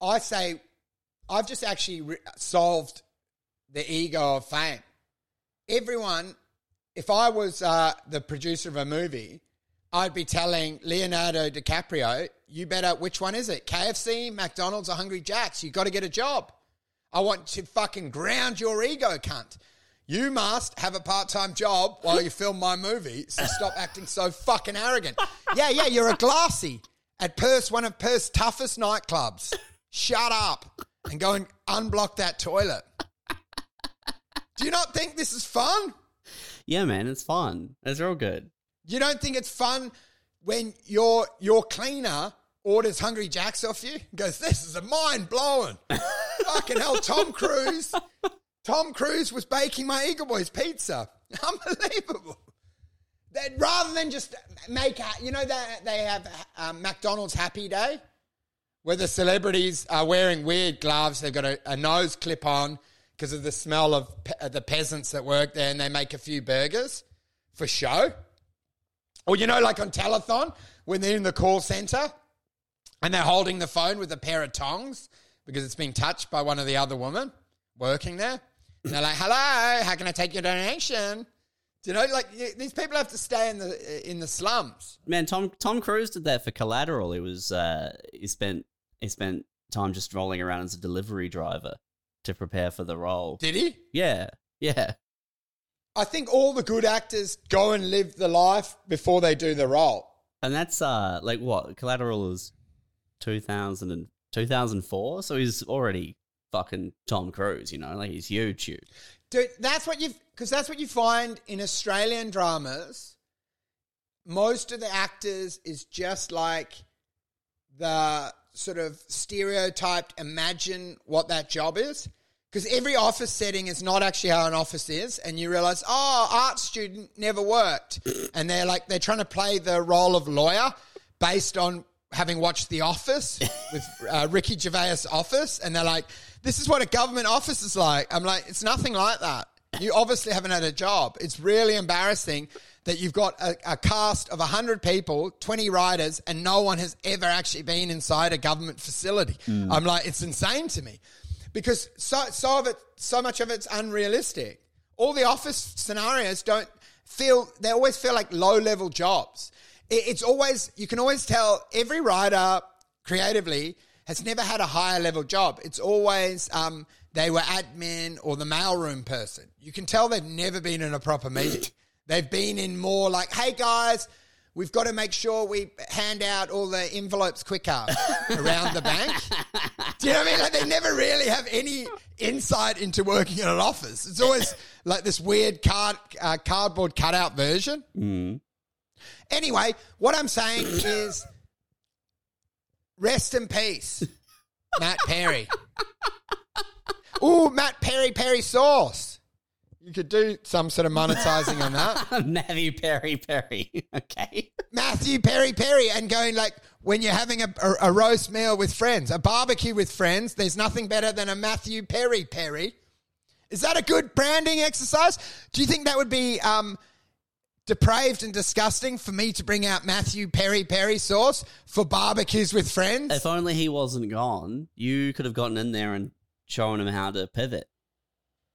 I say, I've just actually re- solved the ego of fame. Everyone, if I was uh, the producer of a movie, I'd be telling Leonardo DiCaprio, "You better. Which one is it? KFC, McDonald's, or Hungry Jack's? You got to get a job. I want to fucking ground your ego, cunt." You must have a part time job while you film my movie, so stop <laughs> acting so fucking arrogant. Yeah, yeah, you're a glassy at Perth's, one of Perth's toughest nightclubs. Shut up and go and unblock that toilet. Do you not think this is fun? Yeah, man, it's fun. It's real good. You don't think it's fun when your your cleaner orders Hungry Jacks off you? and Goes, this is a mind blowing. <laughs> Fucking hell, Tom Cruise. Tom Cruise was baking my Eagle Boys pizza. <laughs> Unbelievable. That rather than just make, you know, that they have um, McDonald's Happy Day, where the celebrities are wearing weird gloves. They've got a, a nose clip on because of the smell of pe- the peasants that work there, and they make a few burgers for show. Or you know, like on telethon when they're in the call center and they're holding the phone with a pair of tongs because it's been touched by one of the other women working there. And they're like, "Hello, how can I take your donation?" Do you know, like y- these people have to stay in the in the slums. Man, Tom Tom Cruise did that for Collateral. He was uh, he spent he spent time just rolling around as a delivery driver to prepare for the role. Did he? Yeah, yeah. I think all the good actors go and live the life before they do the role. And that's uh like what Collateral is 2000 and 2004, so he's already fucking Tom Cruise. You know, like he's huge, huge. Dude, that's what you because that's what you find in Australian dramas. Most of the actors is just like the sort of stereotyped imagine what that job is. Because every office setting is not actually how an office is, and you realize, oh, art student never worked, and they're like they're trying to play the role of lawyer based on having watched The Office <laughs> with uh, Ricky Gervais' Office, and they're like, this is what a government office is like. I'm like, it's nothing like that. You obviously haven't had a job. It's really embarrassing that you've got a, a cast of 100 people, 20 writers, and no one has ever actually been inside a government facility. I'm like, it's insane to me because so, so of it, so much of it's unrealistic. All the office scenarios don't feel, they always feel like low level jobs. It, it's always, you can always tell every writer creatively has never had a higher level job. It's always um, they were admin or the mailroom person. You can tell they've never been in a proper meeting. <laughs> they've been in more like, hey guys, we've got to make sure we hand out all the envelopes quicker around the bank. Do you know what I mean? Like they never really have any insight into working in an office. It's always like this weird card uh, cardboard cutout version. Anyway, what I'm saying is, rest in peace, Matt Perry. <laughs> Ooh, Matt Perry Perry sauce. You could do some sort of monetizing on that. <laughs> Matthew Perry Perry. <laughs> okay. Matthew Perry Perry and going like when you're having a, a, a roast meal with friends, a barbecue with friends, there's nothing better than a Matthew Perry Perry. Is that a good branding exercise? Do you think that would be um, depraved and disgusting for me to bring out Matthew Perry Perry sauce for barbecues with friends? If only he wasn't gone, you could have gotten in there and shown him how to pivot.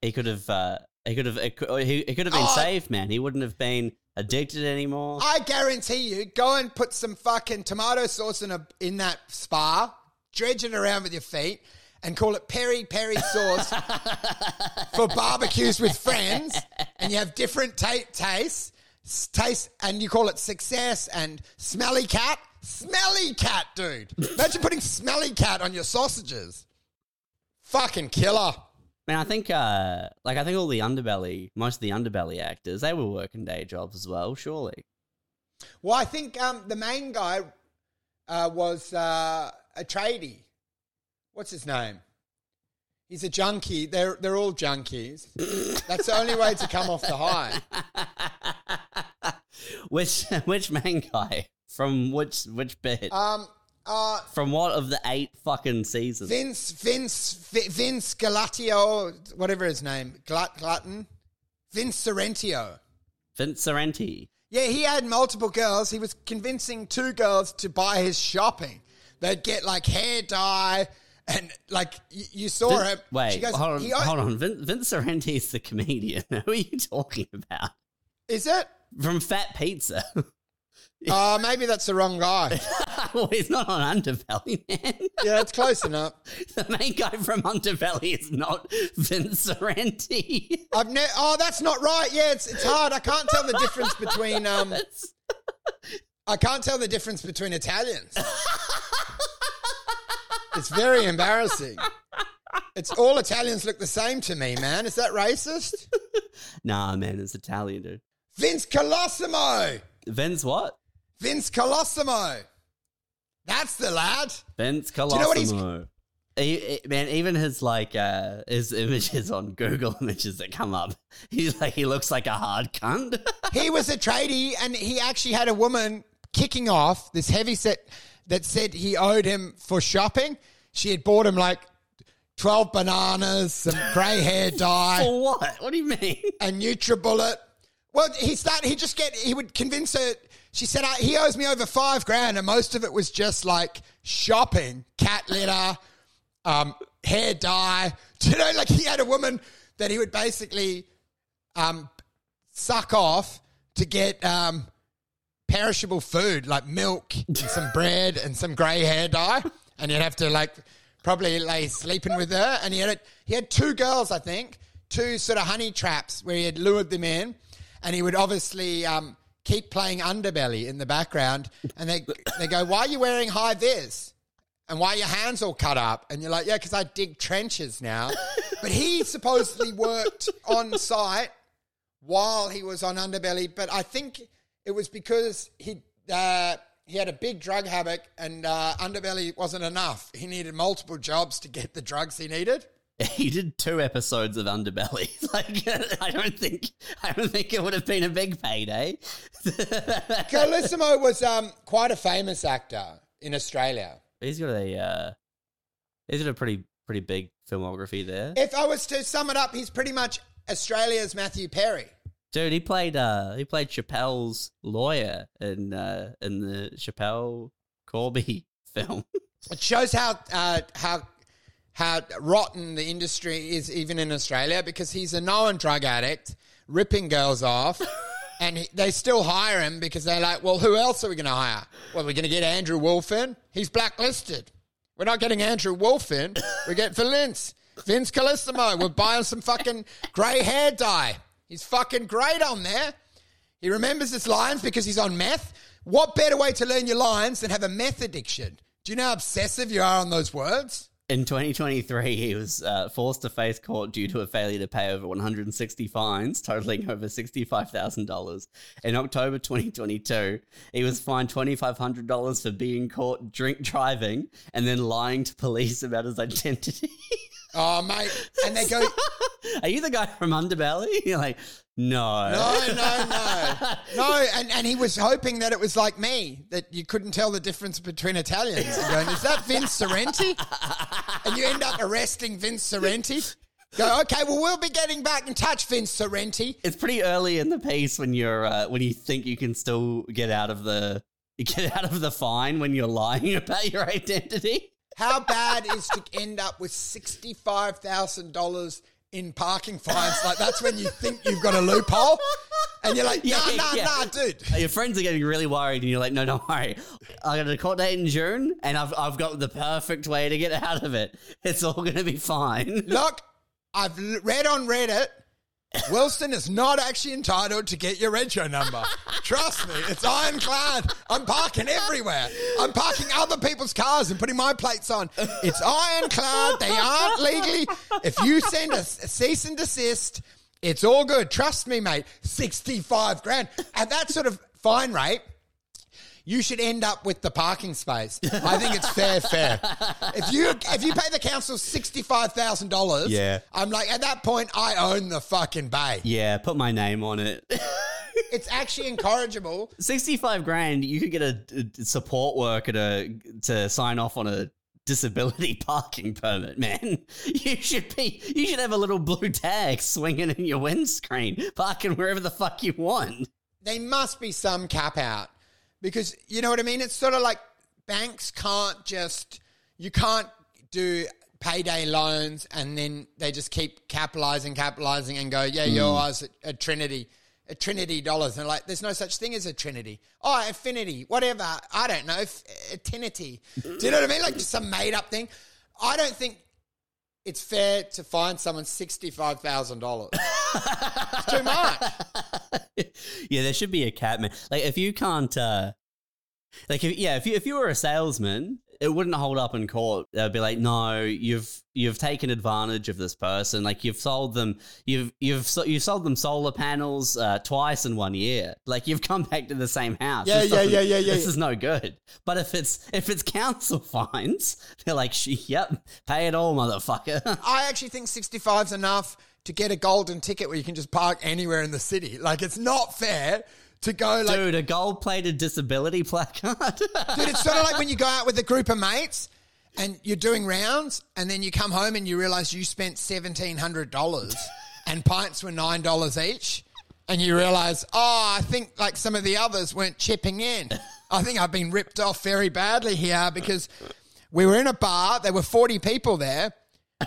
He could have. Uh, he could have. He, he could have been Oh. saved, man. He wouldn't have been addicted anymore. I guarantee you, go and put some fucking tomato sauce in a in that spa, dredge it around with your feet, and call it peri peri sauce <laughs> for barbecues with friends, and you have different ta- tastes. Taste, and you call it success and smelly cat. Smelly cat, dude. Imagine putting smelly cat on your sausages. Fucking killer. Man, I think, uh, like, I think all the underbelly, most of the underbelly actors, they were working day jobs as well, surely. Well, I think um, the main guy uh, was uh, a tradie. What's his name? He's a junkie. They're they're all junkies. That's the only way to come off the high. <laughs> which <laughs> which main guy from which which bit? Um, uh, from what of the eight fucking seasons? Vince Vince Vi- Vince Galatio, whatever his name, Glut Glutton, Vince Sorrentio. Vince Sorrenti. Yeah, he had multiple girls. He was convincing two girls to buy his shopping. They'd get like hair dye and like you, you saw Vin- her. wait, she goes, hold on, "He- hold on. Vin, Vince Sorrenti is the comedian. <laughs> Who are you talking about? Is it? From Fat Pizza. Uh, <laughs> maybe that's the wrong guy. <laughs> well, he's not on Underbelly, man. Yeah, it's close enough. <laughs> the main guy from Underbelly is not Vince Sorrenti. I've ne- oh, that's not right. Yeah, it's it's hard. I can't tell the difference between um. I can't tell the difference between Italians. it's very embarrassing. It's all Italians look the same to me, man. Is that racist? nah, man, it's Italian, dude. Vince Colosimo. Vince what? Vince Colosimo. That's the lad. Vince colosimo you know what he's- he- man, even his like uh his images on <laughs> Google images that come up, <laughs> he's like he looks like a hard cunt. <laughs> He was a tradie and he actually had a woman kicking off this heavy set that said he owed him for shopping. She had bought him like 12 bananas, some grey hair dye. For what? What do you mean? a NutriBullet. Well, he started. He just get. He would convince her. She said "Uh, he owes me over five grand, and most of it was just like shopping, cat litter, um, hair dye. <laughs> Do you know? Like he had a woman that he would basically um, suck off to get um, perishable food like milk, and <laughs> some bread, and some grey hair dye, and you'd have to like probably lay sleeping with her. And he had a, he had two girls, I think, two sort of honey traps where he had lured them in, and he would obviously um, keep playing underbelly in the background. And they they go, "Why are you wearing high vis?" And why are your hands all cut up? And you're like, yeah, because I dig trenches now. <laughs> But he supposedly worked on site while he was on Underbelly, but I think it was because he uh, he had a big drug habit and uh, Underbelly wasn't enough. He needed multiple jobs to get the drugs he needed. <laughs> He did two episodes of Underbelly. <laughs> Like <laughs> I don't think I don't think it would have been a big payday. Colosimo was um, quite a famous actor in Australia. he's got a uh, he's got a pretty pretty big filmography there. If I was to sum it up, he's pretty much Australia's Matthew Perry. Dude, he played uh he played Schapelle's lawyer in uh in the Schapelle Corby film. It shows how uh, how how rotten the industry is, even in Australia, because he's a known drug addict, ripping girls off, <laughs> and he, they still hire him because they're like, well, who else are we going to hire? Well, we're going to get Andrew Wolf in. He's blacklisted. We're not getting Andrew Wolf in. We get Vince Vince Colosimo. We're buying some fucking grey hair dye. He's fucking great on there. He remembers his lines because he's on meth. What better way to learn your lines than have a meth addiction? Do you know how obsessive you are on those words? In 2023, he was uh, forced to face court due to a failure to pay over 160 fines, totaling over $65,000. In October 2022, he was fined $2,500 for being caught drink driving and then lying to police about his identity. Oh, mate. And they go, <laughs> Are you the guy from Underbelly? <laughs> You're like, no. no, no, no. <laughs> No, and, and he was hoping that it was like me, that you couldn't tell the difference between Italians. And going, is that Vince Sorrenti? And you end up arresting Vince Sorrenti. Go, okay, well, we'll be getting back in touch, Vince Sorrenti. It's pretty early in the piece when you're uh, when you think you can still get out of the <laughs> get out of the fine when you're lying <laughs> about your identity. How bad is to end up with $65,000 in parking fines? Like, that's when you think you've got a loophole. And you're like, nah, Yeah, nah, yeah. nah, dude. Uh, your friends are getting really worried, and you're like, "No, don't worry. I got a court date in June, and I've I've got the perfect way to get out of it. It's all going to be fine." Look, I've read on Reddit Wilson is not actually entitled to get your rego number. Trust me, it's ironclad. I'm parking everywhere. I'm parking other people's cars and putting my plates on. It's ironclad. They aren't legally. If you send a, a cease and desist, it's all good. Trust me, mate. 65 grand. At that sort of fine rate, you should end up with the parking space. I think it's fair, fair. If you if you pay the council sixty five thousand dollars, Yeah. I'm like at that point I own the fucking bay. Yeah, put my name on it. <laughs> It's actually incorrigible. 65 grand, you could get a, a support worker to, to sign off on a disability <laughs> parking permit, man. You should be, you should have a little blue tag swinging in your windscreen, parking wherever the fuck you want. There must be some cap out because you know what I mean. It's sort of like banks can't just you can't do payday loans and then they just keep capitalizing, capitalizing, and go, yeah, you're mm. ours at, at Trinity. At Trinity dollars, and like, there's no such thing as a Trinity. Oh, Affinity, whatever. I don't know. Affinity. Do you know what I mean? Like just some made up thing. I don't think it's fair to find someone sixty five thousand dollars. Too much. <laughs> yeah, there should be a cap, man. Like if you can't, uh, like if, yeah, if you if you were a salesman, it wouldn't hold up in court. They'd be like, no, you've you've taken advantage of this person. Like you've sold them, you've you've you've sold them solar panels uh, twice in one year. Like you've come back to the same house. Yeah, This yeah, yeah, yeah, yeah, This is no good. But if it's if it's council <laughs> fines, they're like, "Sh- yep, pay it all, motherfucker. <laughs> I actually think 65 is enough to get a golden ticket where you can just park anywhere in the city. Like, it's not fair to go like, dude, a gold plated disability placard. <laughs> Dude, it's sort of like when you go out with a group of mates and you're doing rounds and then you come home and you realize you spent $1,700 and pints were $9 each. And you realize, oh, I think like some of the others weren't chipping in. I think I've been ripped off very badly here because we were in a bar, there were 40 people there.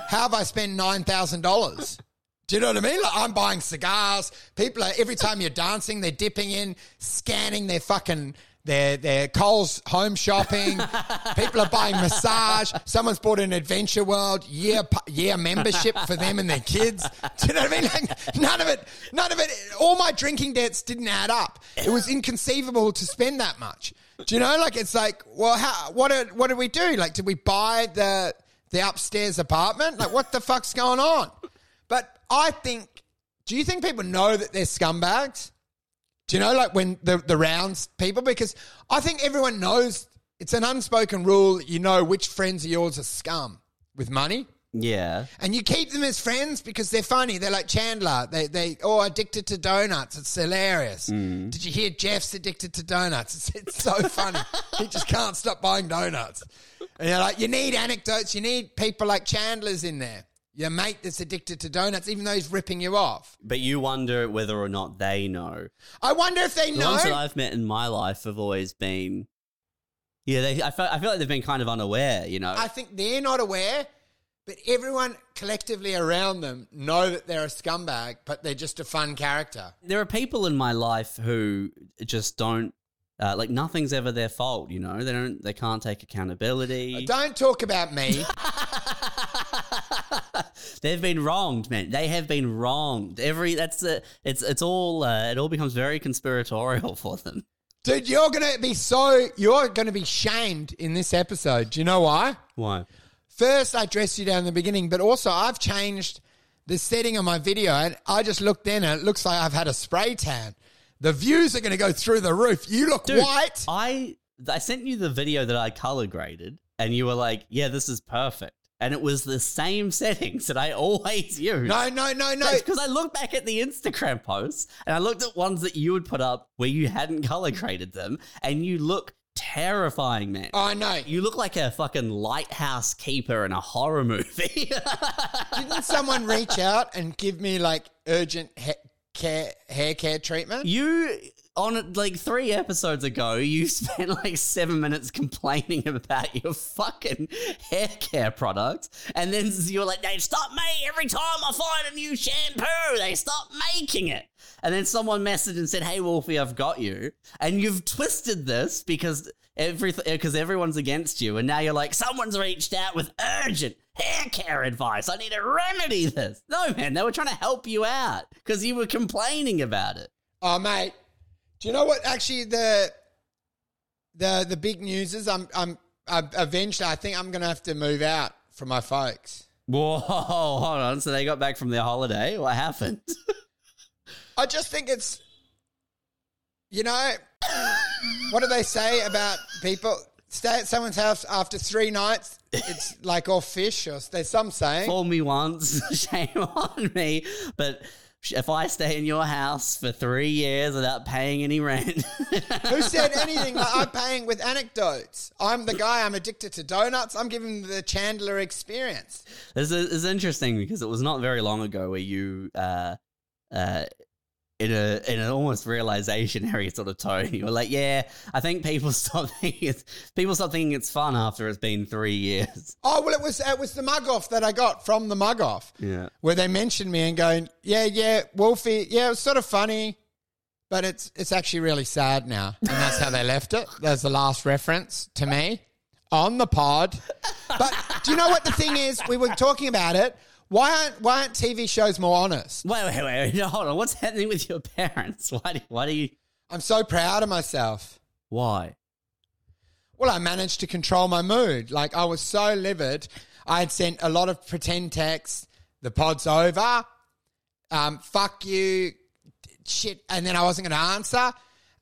How have I spent $9,000? Do you know what I mean? Like I'm buying cigars. People are every time you're dancing, they're dipping in, scanning their fucking their their Coles home shopping. People are buying massage. Someone's bought an Adventure World year year membership for them and their kids. Do you know what I mean? Like none of it, none of it. All my drinking debts didn't add up. It was inconceivable to spend that much. Do you know? Like it's like, well, how? What did what did we do? Like, did we buy the the upstairs apartment? Like, what the fuck's going on? I think, do you think people know that they're scumbags? Do you know, like when the, the rounds people? Because I think everyone knows it's an unspoken rule that you know which friends of yours are scum with money. yeah. And you keep them as friends because they're funny. They're like Chandler. They they oh addicted to donuts. It's hilarious. Hmm. Did you hear Jeff's addicted to donuts? <laughs> It's, it's so funny. he just can't stop buying donuts. And you're like, you need anecdotes. You need people like Chandler's in there. Your mate that's addicted to donuts, even though he's ripping you off. But you wonder whether or not they know. I wonder if they The know. ones that I've met in my life have always been, yeah. They, I feel, I feel like they've been kind of unaware. You know, I think they're not aware, but everyone collectively around them know that they're a scumbag, but they're just a fun character. there are people in my life who just don't. Uh, like nothing's ever their fault, you know. They don't. They can't take accountability. Don't talk about me. <laughs> They've been wronged, man. They have been wronged. Every that's the. It's it's all. Uh, it all becomes very conspiratorial <laughs> for them. Dude, you're going to be so, you're to be shamed in this episode. Do you know why? Why? First, I dressed you down in the beginning, but also I've changed the setting of my video. And I just looked in and it looks like I've had a spray tan. The views are going to go through the roof. You look Dude, white. I I sent you the video that I color graded, and you were like, "Yeah, this is perfect." And it was the same settings that I always <laughs> use. No, no, no, no. because I looked back at the Instagram posts and I looked at ones that you would put up where you hadn't color graded them, and you look terrifying, man. I know. You look like a fucking lighthouse keeper in a horror movie. <laughs> Didn't someone reach out and give me like urgent ha- care, hair care treatment? you on like three episodes ago, you <laughs> spent like seven minutes complaining about your fucking hair care products, and then you're like, "They stop me every time I find a new shampoo. They stop making it." And then someone messaged and said, "Hey, Wolfie, I've got you," and you've twisted this because every because everyone's against you, and now you're like, "Someone's reached out with urgent." hair care advice. I need to remedy this. No, man, they were trying to help you out because you were complaining about it. Oh, mate. Do you know what? Actually, the the the big news is I'm I'm I, eventually. I think I'm gonna have to move out from my folks. Whoa, <laughs> hold on. So they got back from their holiday. What happened? I just think it's, you know, what do they say about people stay at someone's house after three nights? It's like all fish, or there's some saying. Fool me once, <laughs> shame on me. But if I stay in your house for three years without paying any rent, <laughs> Who said anything? Like, I'm paying with anecdotes. I'm the guy. I'm addicted to donuts. I'm giving the Chandler experience. This is, is interesting because it was not very long ago where you, uh, uh, in a in an almost realizationary sort of tone, you were like, "Yeah, I think people <laughs> stop thinking it's people stop thinking it's fun after it's been three years." <laughs> Oh well, it was it was the mug off that I got from the mug off. Yeah. where they mentioned me and going, yeah, yeah, Wolfie, yeah, it was sort of funny, but it's it's actually really sad now, and that's how they left it. There's the last reference to me on the pod. But do you know what the thing is? We were talking about it. Why aren't why aren't TV shows more honest? Wait, wait, wait, wait. Hold on. What's happening with your parents? <laughs> Why do why do you? I'm so proud of myself. Why? Well, I managed to control my mood. Like I was so livid. I had sent a lot of pretend texts. The pod's over. Um, fuck you, shit. And then I wasn't going to answer.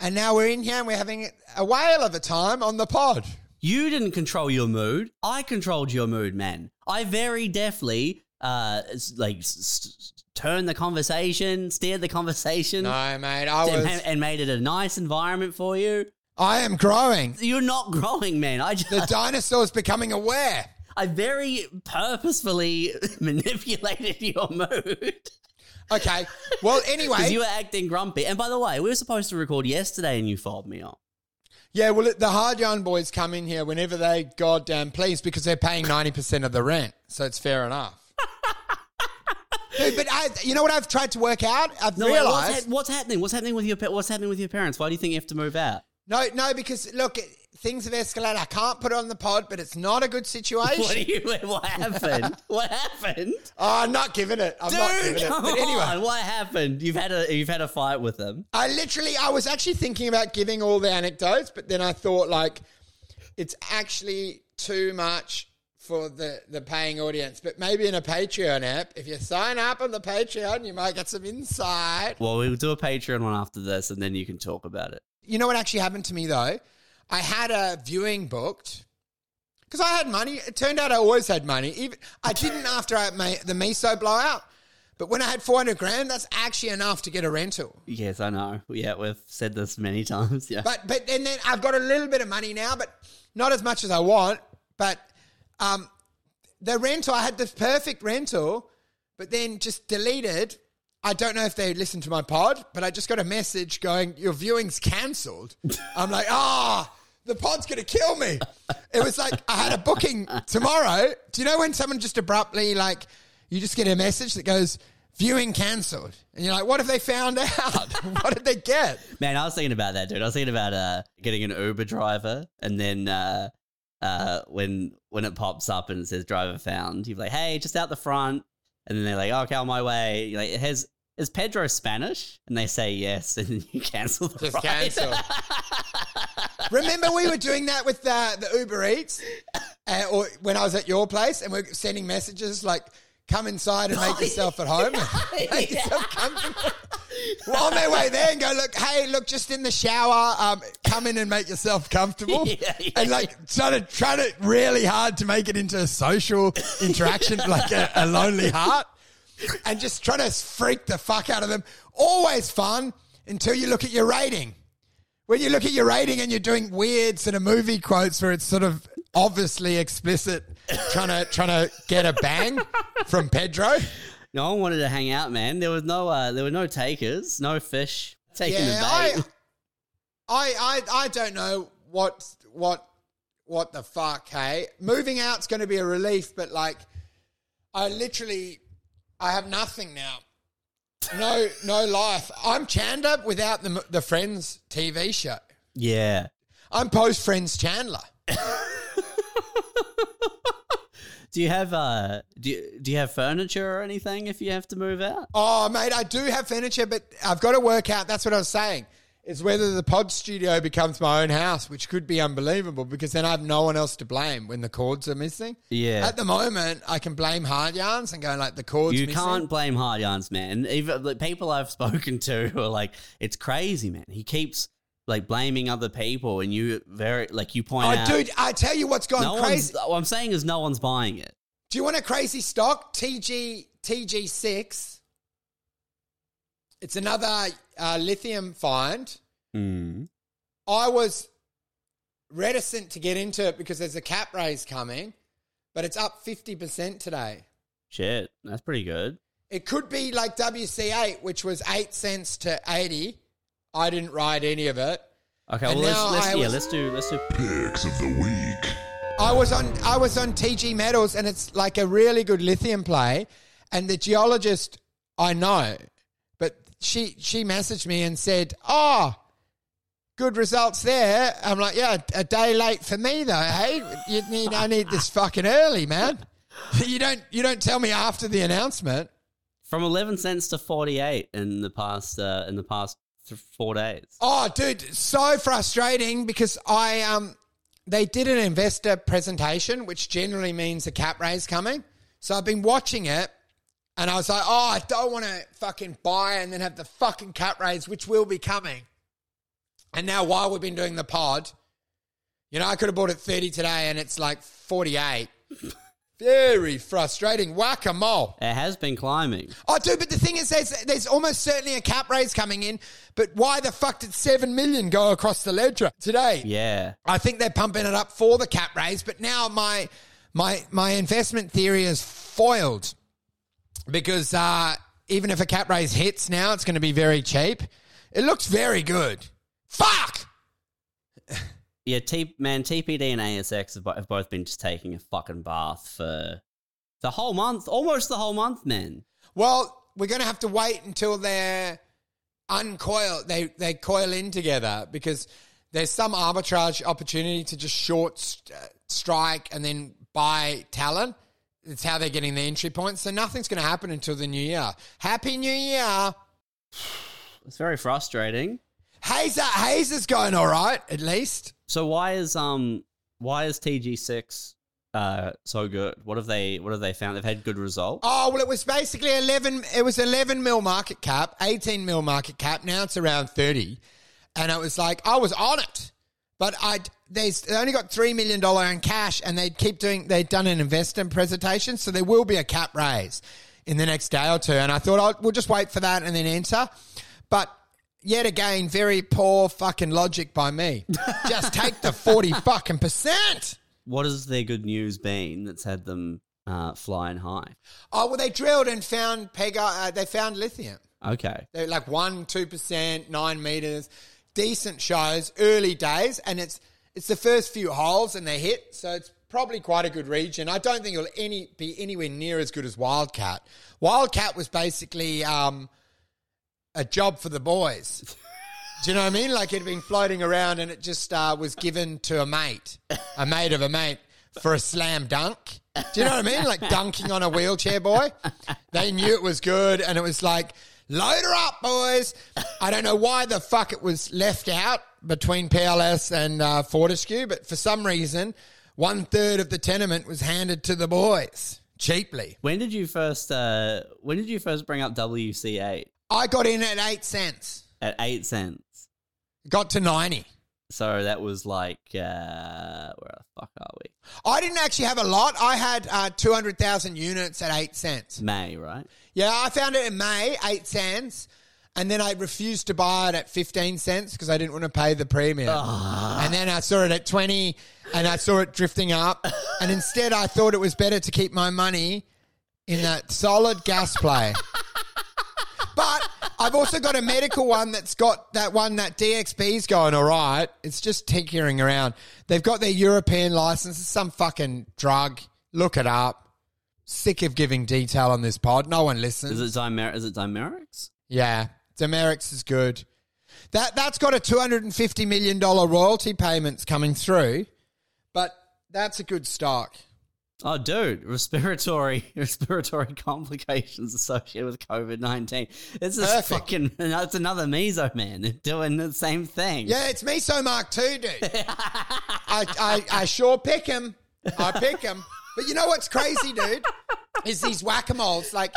And now we're in here and we're having a whale of a time on the pod. You didn't control your mood. I controlled your mood, man. I very deftly, uh, like s- turned the conversation, steer the conversation, No, mate. I and, was. and made it a nice environment for you. I am growing. You're not growing, man. I just, The dinosaur's becoming aware. <laughs> I very purposefully <laughs> manipulated your mood Okay. Well, <laughs> because anyway. you were acting grumpy. And by the way, we were supposed to record yesterday, and you fobbed me off. Yeah, well, the hard yarn boys come in here whenever they goddamn please because they're paying 90% of the rent. So it's fair enough. Dude, but I, you know what I've tried to work out? I've No, wait, what's, realized. what's happening? What's happening with your pa- What's happening with your parents? Why do you think you have to move out? No, no, because look, things have escalated. I can't put it on the pod, but it's not a good <laughs> situation. What you? What happened? <laughs> what happened? oh, I'm not giving it. I'm not Dude, giving it. But anyway, on! What happened? You've had a you've had a fight with them. I literally, I was actually thinking about giving all the anecdotes, but then I thought like it's actually too much for the the paying audience. But maybe in a Patreon app, if you sign up on the Patreon, you might get some insight. Well, we'll do a Patreon one after this, and then you can talk about it. You know what actually happened to me though? I had a viewing booked because I had money. It turned out I always had money. Even I didn't after I made the miso blowout, but when I had four hundred grand, that's actually enough to get a rental. Yes, I know. Yeah, we've said this many <laughs> times. Yeah. But but and then I've got a little bit of money now, but not as much as I want. But um, the rental, I had the perfect rental, but then just deleted. I don't know if they listened to my pod, but I just got a message going, "Your viewing's cancelled. <laughs> I'm like, ah. the pod's gonna kill me. It was like I had a booking tomorrow. Do you know when someone just abruptly like you just get a message that goes viewing cancelled, and you're like, what if they found out? <laughs> what did they get? Man, I was thinking about that, dude. I was thinking about uh, getting an Uber driver, and then uh, uh, when when it pops up and it says driver found, you're like, hey, just out the front, and then they're like, okay, on my way. You're like, has is Pedro Spanish? And they say yes, <laughs> and then you cancel the Just ride. cancel. <laughs> Remember, we were doing that with the, the Uber Eats, uh, or when I was at your place, and we're sending messages like, "Come inside and make <laughs> yourself at home, <laughs> make yourself comfortable." We're on their way there and go, look, hey, look, just in the shower, um, come in and make yourself comfortable, <laughs> Yeah, yeah, and like trying to trying to really hard to make it into a social interaction, like a, a lonely heart, and just trying to freak the fuck out of them. Always fun until you look at your rating. When you look at your rating and you're doing weird sort of movie quotes where it's sort of obviously explicit, trying to trying to get a bang from Pedro. No one wanted to hang out, man. There was no uh, there were no takers, no fish taking Yeah, the I, bait. I, I, I don't know what what what the fuck. Hey, moving out's going to be a relief, but like, I literally, I have nothing now. No, no life. I'm Chandler without the the Friends TV show. yeah. I'm post Friends Chandler. <laughs> <laughs> Do you have uh do you, do you have furniture or anything if you have to move out? Oh, mate, I do have furniture, but I've got to work out. That's what I was saying. Is whether the pod studio becomes my own house, which could be unbelievable because then I have no one else to blame when the cords are missing. Yeah. At the moment, I can blame hard yarns and go like the cords. You missing. can't blame hard yarns, man. Even the people I've <laughs> spoken to are like, it's crazy, man. He keeps like blaming other people, and you very like you point Oh, out. dude, I tell you what's gone no crazy. What I'm saying is, no one's buying it. Do you want a crazy stock? TG TG6. It's another uh, lithium find. Mm. I was reticent to get into it because there's a cap raise coming, but it's up 50% today. Shit, that's pretty good. It could be like WC8, which was 8 cents to 80. I didn't ride any of it. Okay, And well let's, now let's I yeah, was- let's do let's do. Picks of the week. I was on I was on TG Metals and it's like a really good lithium play and the geologist I know but she she messaged me and said, "Oh, good results there." I'm like, "Yeah, a day late for me though. Hey, you need I need this fucking early, man. <laughs> You don't you don't tell me after the announcement." From 11 cents to 48 in the past uh, in the past th- four days. Oh, dude, so frustrating because I um they did an investor presentation, which generally means a cap raise coming. So I've been watching it and I was like, oh, I don't want to fucking buy and then have the fucking cap raise, which will be coming. And now while we've been doing the pod, you know, I could have bought it 30 today and it's like 48. Very frustrating. Whack a mole. It has been climbing. Oh, dude, but the thing is, there's, there's almost certainly a cap raise coming in. But why the fuck did seven million go across the ledger today? Yeah. I think they're pumping it up for the cap raise. But now my my my investment theory is foiled because uh, even if a cap raise hits now, it's going to be very cheap. It looks very good. Fuck. Yeah, T- man, TPD and ASX have, bo- have both been just taking a fucking bath for the whole month, almost the whole month, man. Well, we're going to have to wait until they're uncoiled. They they coil in together because there's some arbitrage opportunity to just short st- uh, strike and then buy talent. It's how they're getting the entry points. So nothing's going to happen until the new year. Happy New Year. <sighs> It's very frustrating. Hazer Hazer's going all right at least. So why is um why is TG six uh so good? What have they what have they found? They've had good results. Oh well, it was basically eleven. It was eleven mil market cap, eighteen mil market cap. Now it's around thirty, and it was like I was on it, but I they only got three million dollar in cash, and they keep doing. They'd done an investor presentation, so there will be a cap raise in the next day or two. And I thought I'll, we'll just wait for that and then enter, but. Yet again, very poor fucking logic by me. <laughs> Just take the forty fucking percent. What has their good news been that's had them uh, flying high? Oh well, they drilled and found pega. Uh, they found lithium. Okay. They're like one, two percent, nine meters, decent shows, early days, and it's it's the first few holes and they hit, so it's probably quite a good region. I don't think it'll any be anywhere near as good as Wildcat. Wildcat was basically um, a job for the boys. Do you know what I mean? Like it had been floating around and it just uh, was given to a mate, a mate of a mate, for a slam dunk. Do you know what I mean? Like dunking on a wheelchair boy. They knew it was good and it was like, load her up, boys. I don't know why the fuck it was left out between PLS and uh, Fortescue, but for some reason, one third of the tenement was handed to the boys cheaply. When did you first uh when did you first bring up WC eight? I got in at eight cents, At eight cents. got to 90. So that was like uh where the fuck are we? I didn't actually have a lot. I had uh, 200,000 units at 8 cents. May, right? Yeah, I found it in May, 8 cents. And then I refused to buy it at 15 cents because I didn't want to pay the premium. And then I saw it at 20 and I saw it drifting up. And instead, I thought it was better to keep my money in that solid gas play. I've also got a medical one that's got that one that DXB's going all right. It's just tinkering around. They've got their European license. It's some fucking drug. Look it up. Sick of giving detail on this pod. No one listens. Is it Dimer is it Dimerix? Yeah, Dimerix is good. That that's got a two hundred and fifty million dollar royalty payments coming through, but that's a good stock. Oh, dude, respiratory <laughs> respiratory complications associated with COVID nineteen. This is Perfect. fucking. <laughs> That's another meso man doing the same thing. Yeah, it's meso Mark too, dude. <laughs> I, I, I sure pick him. I pick him. But you know what's crazy, dude? Is these whack-a-moles. Like,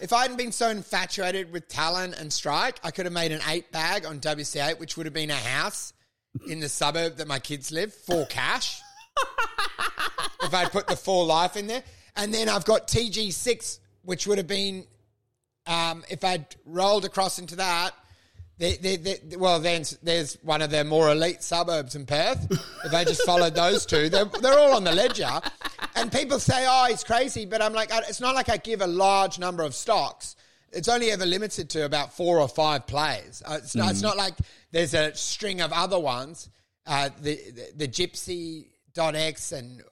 if I hadn't been so infatuated with Talon and Strike, I could have made an eight bag on WC8, which would have been a house in the suburb that my kids live for cash. <laughs> if I'd put the full life in there. And then I've got TG6, which would have been, um, if I'd rolled across into that, they, they, they, well, then there's one of the more elite suburbs in Perth. If I just followed those two, they're, they're all on the ledger. And people say, oh, it's crazy. But I'm like, it's not like I give a large number of stocks. It's only ever limited to about four or five plays. Uh, it's, not, it's not like there's a string of other ones. Uh, the, the, the Gypsy.x and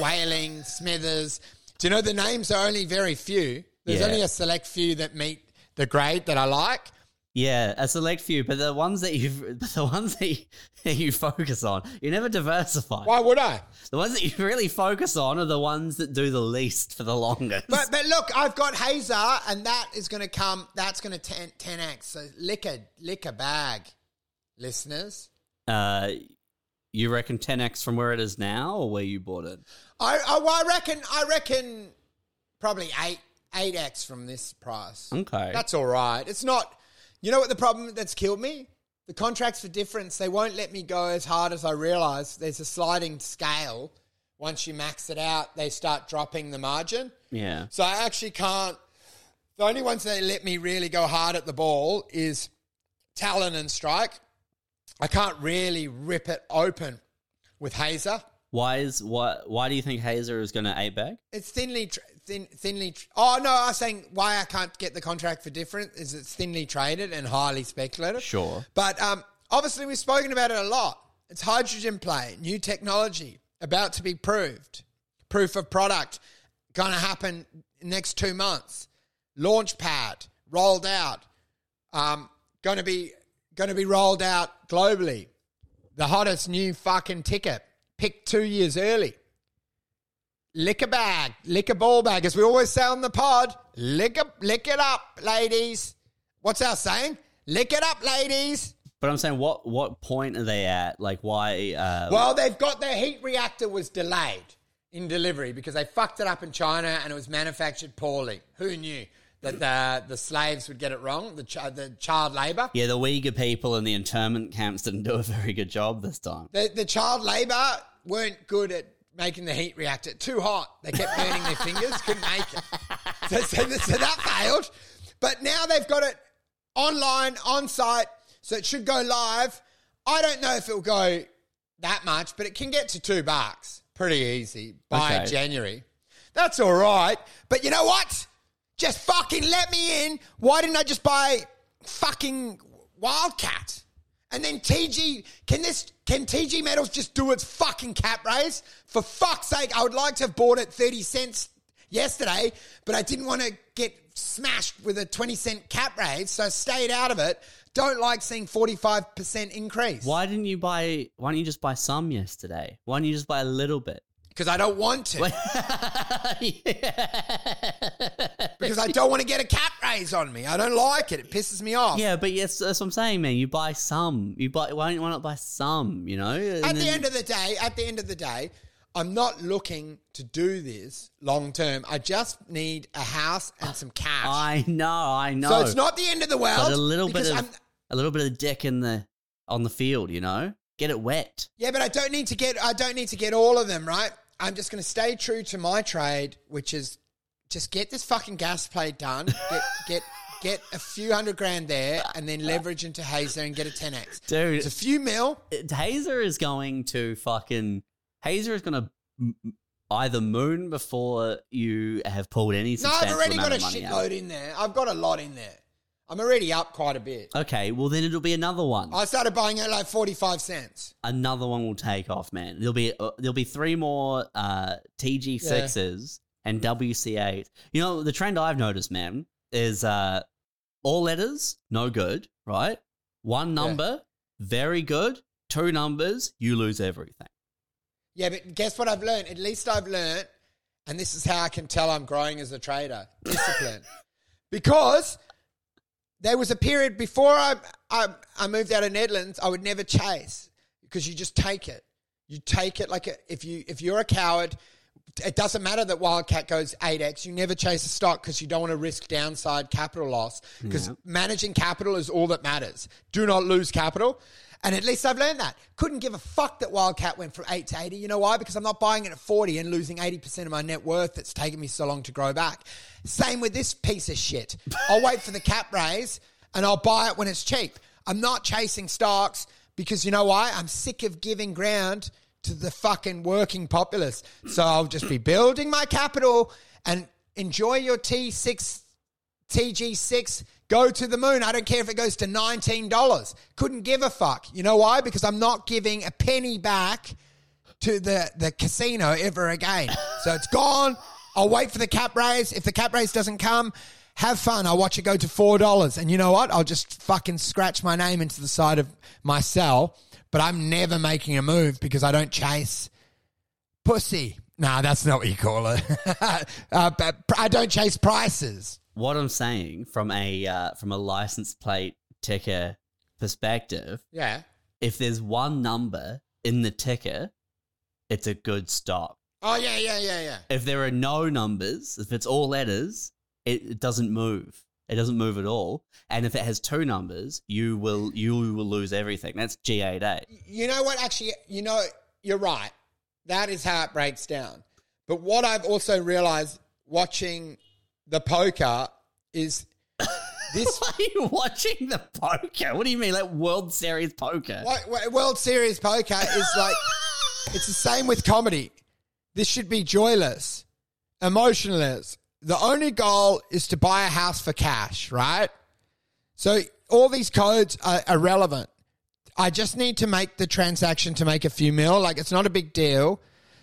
Whaling, Smithers. Do you know the names are only very few? There's Yeah. only a select few that meet the grade that I like. Yeah, a select few, but the ones that you <laughs> the ones that you, <laughs> that you focus on, you never diversify. Why would I? The ones that you really focus on are the ones that do the least for the longest. But but look, I've got Hazer, and that is going to come. That's going to 10, 10x. So lick a lick a bag, listeners. uh, you reckon 10x from where it is now, or where you bought it? I I, I reckon I reckon probably eight eight x from this price. Okay, That's all right. It's not. You know what the problem that's killed me? The contracts for difference. They won't let me go as hard as I realize. There's a sliding scale. Once you max it out, they start dropping the margin. yeah. So I actually can't. The only ones that let me really go hard at the ball is Talon and Strike. I can't really rip it open with Hazer. Why is why why do you think Hazer is going to eight bag? It's thinly, thin, thinly. Oh no, I was saying why I can't get the contract for different is it's thinly traded and highly speculative. Sure. But um, obviously, we've spoken about it a lot. It's hydrogen play, new technology about to be proved, proof of product, going to happen next two months. Launch pad rolled out, um, going to be going to be rolled out globally. The hottest new fucking ticket, picked two years early. Lick a bag, lick a ball bag, as we always say on the pod. Lick a, lick it up, ladies. What's our saying? Lick it up, ladies. But I'm saying, what what point are they at? Like, why? Uh, Well, they've got their heat reactor was delayed in delivery because they fucked it up in China and it was manufactured poorly. Who knew that the the slaves would get it wrong? The ch- the child labor. yeah, the Uyghur people in the internment camps didn't do a very good job this time. The the child labor weren't good at making the heat reactor too hot. They kept burning their fingers, couldn't make it. So, so, so that failed. But now they've got it online, on site, so it should go live. I don't know if it'll go that much, but it can get to two bucks pretty easy by Okay. January. That's all right. But you know what? Just fucking let me in. Why didn't I just buy fucking Wildcat? And then TG, can this, can TG Metals just do its fucking cap raise? For fuck's sake, I would like to have bought it 30 cents yesterday, but I didn't want to get smashed with a 20 cent cap raise, so I stayed out of it. Don't like seeing 45% increase. Why didn't you buy? Why don't you just buy some yesterday? Why don't you just buy a little bit? Because I don't want to. <laughs> Because I don't want to get a cap raise on me. I don't like it. It pisses me off. Yeah, but yes, that's what I'm saying, man. You buy some. You buy. Why don't why not buy some? You know. At the end of the day, at the end of the day, I'm not looking to do this long term. I just need a house and some cash. I know. I know. so it's not the end of the world. But a little bit of I'm- a little bit of dick in the on the field. You know. Get it wet. Yeah, but I don't need to get I don't need to get all of them, right? I'm just going to stay true to my trade, which is just get this fucking gas play done. Get get get a few hundred grand there, and then leverage into Hazer and get a 10x. Dude. it's a few mil. Hazer is going to fucking Hazer is going to either moon before you have pulled any No, I've already got a of money out. shitload in there. I've got a lot in there. I'm already up quite a bit. Okay, well then it'll be another one. I started buying at like 45 cents. another one will take off, man. There'll be uh, there'll be three more uh, TG sixes and WC eight. You know the trend I've noticed, man, is uh, all letters no good, right? One number very good. Two numbers you lose everything. Yeah, but guess what I've learned? At least I've learned And this is how I can tell I'm growing as a trader discipline. <laughs> because there was a period before I, I, I moved out of Nedlands, I would never chase because you just take it. You take it like a, if you if you're a coward, it doesn't matter that Wildcat goes 8x. You never chase a stock because you don't want to risk downside capital loss because managing capital is all that matters. Do not lose capital. And at least I've learned that. Couldn't give a fuck that Wildcat went from 8 to 80. You know why? Because I'm not buying it at 40 and losing 80% of my net worth that's taken me so long to grow back. Same with this piece of shit. I'll wait for the cap raise and I'll buy it when it's cheap. I'm not chasing stocks because you know why? I'm sick of giving ground to the fucking working populace. So I'll just be building my capital and enjoy your T6, TG6, go to the moon. I don't care if it goes to $19. Couldn't give a fuck. You know why? Because I'm not giving a penny back to the, the casino ever again. So it's gone. I'll wait for the cap raise. If the cap raise doesn't come, have fun. I'll watch it go to four dollars. And you know what? I'll just fucking scratch my name into the side of my cell. But I'm never making a move because I don't chase pussy. Nah, that's not what you call it. <laughs> uh, but I don't chase prices. What I'm saying from a uh, from a license plate ticker perspective, Yeah. if there's one number in the ticker, it's a good stock. Oh yeah, yeah, yeah, yeah. If there are no numbers, if it's all letters, it, it doesn't move. It doesn't move at all. And if it has two numbers, you will you will lose everything. That's G8A. You know what? Actually, you know, you're right. That is how it breaks down. But what I've also realized watching the poker is <laughs> this Why are you watching the poker? What do you mean, like World Series poker? What- World Series poker is like <laughs> it's the same with comedy. This should be joyless, emotionless. The only goal is to buy a house for cash, right? So all these codes are irrelevant. I just need to make the transaction to make a few mil. Like it's not a big deal.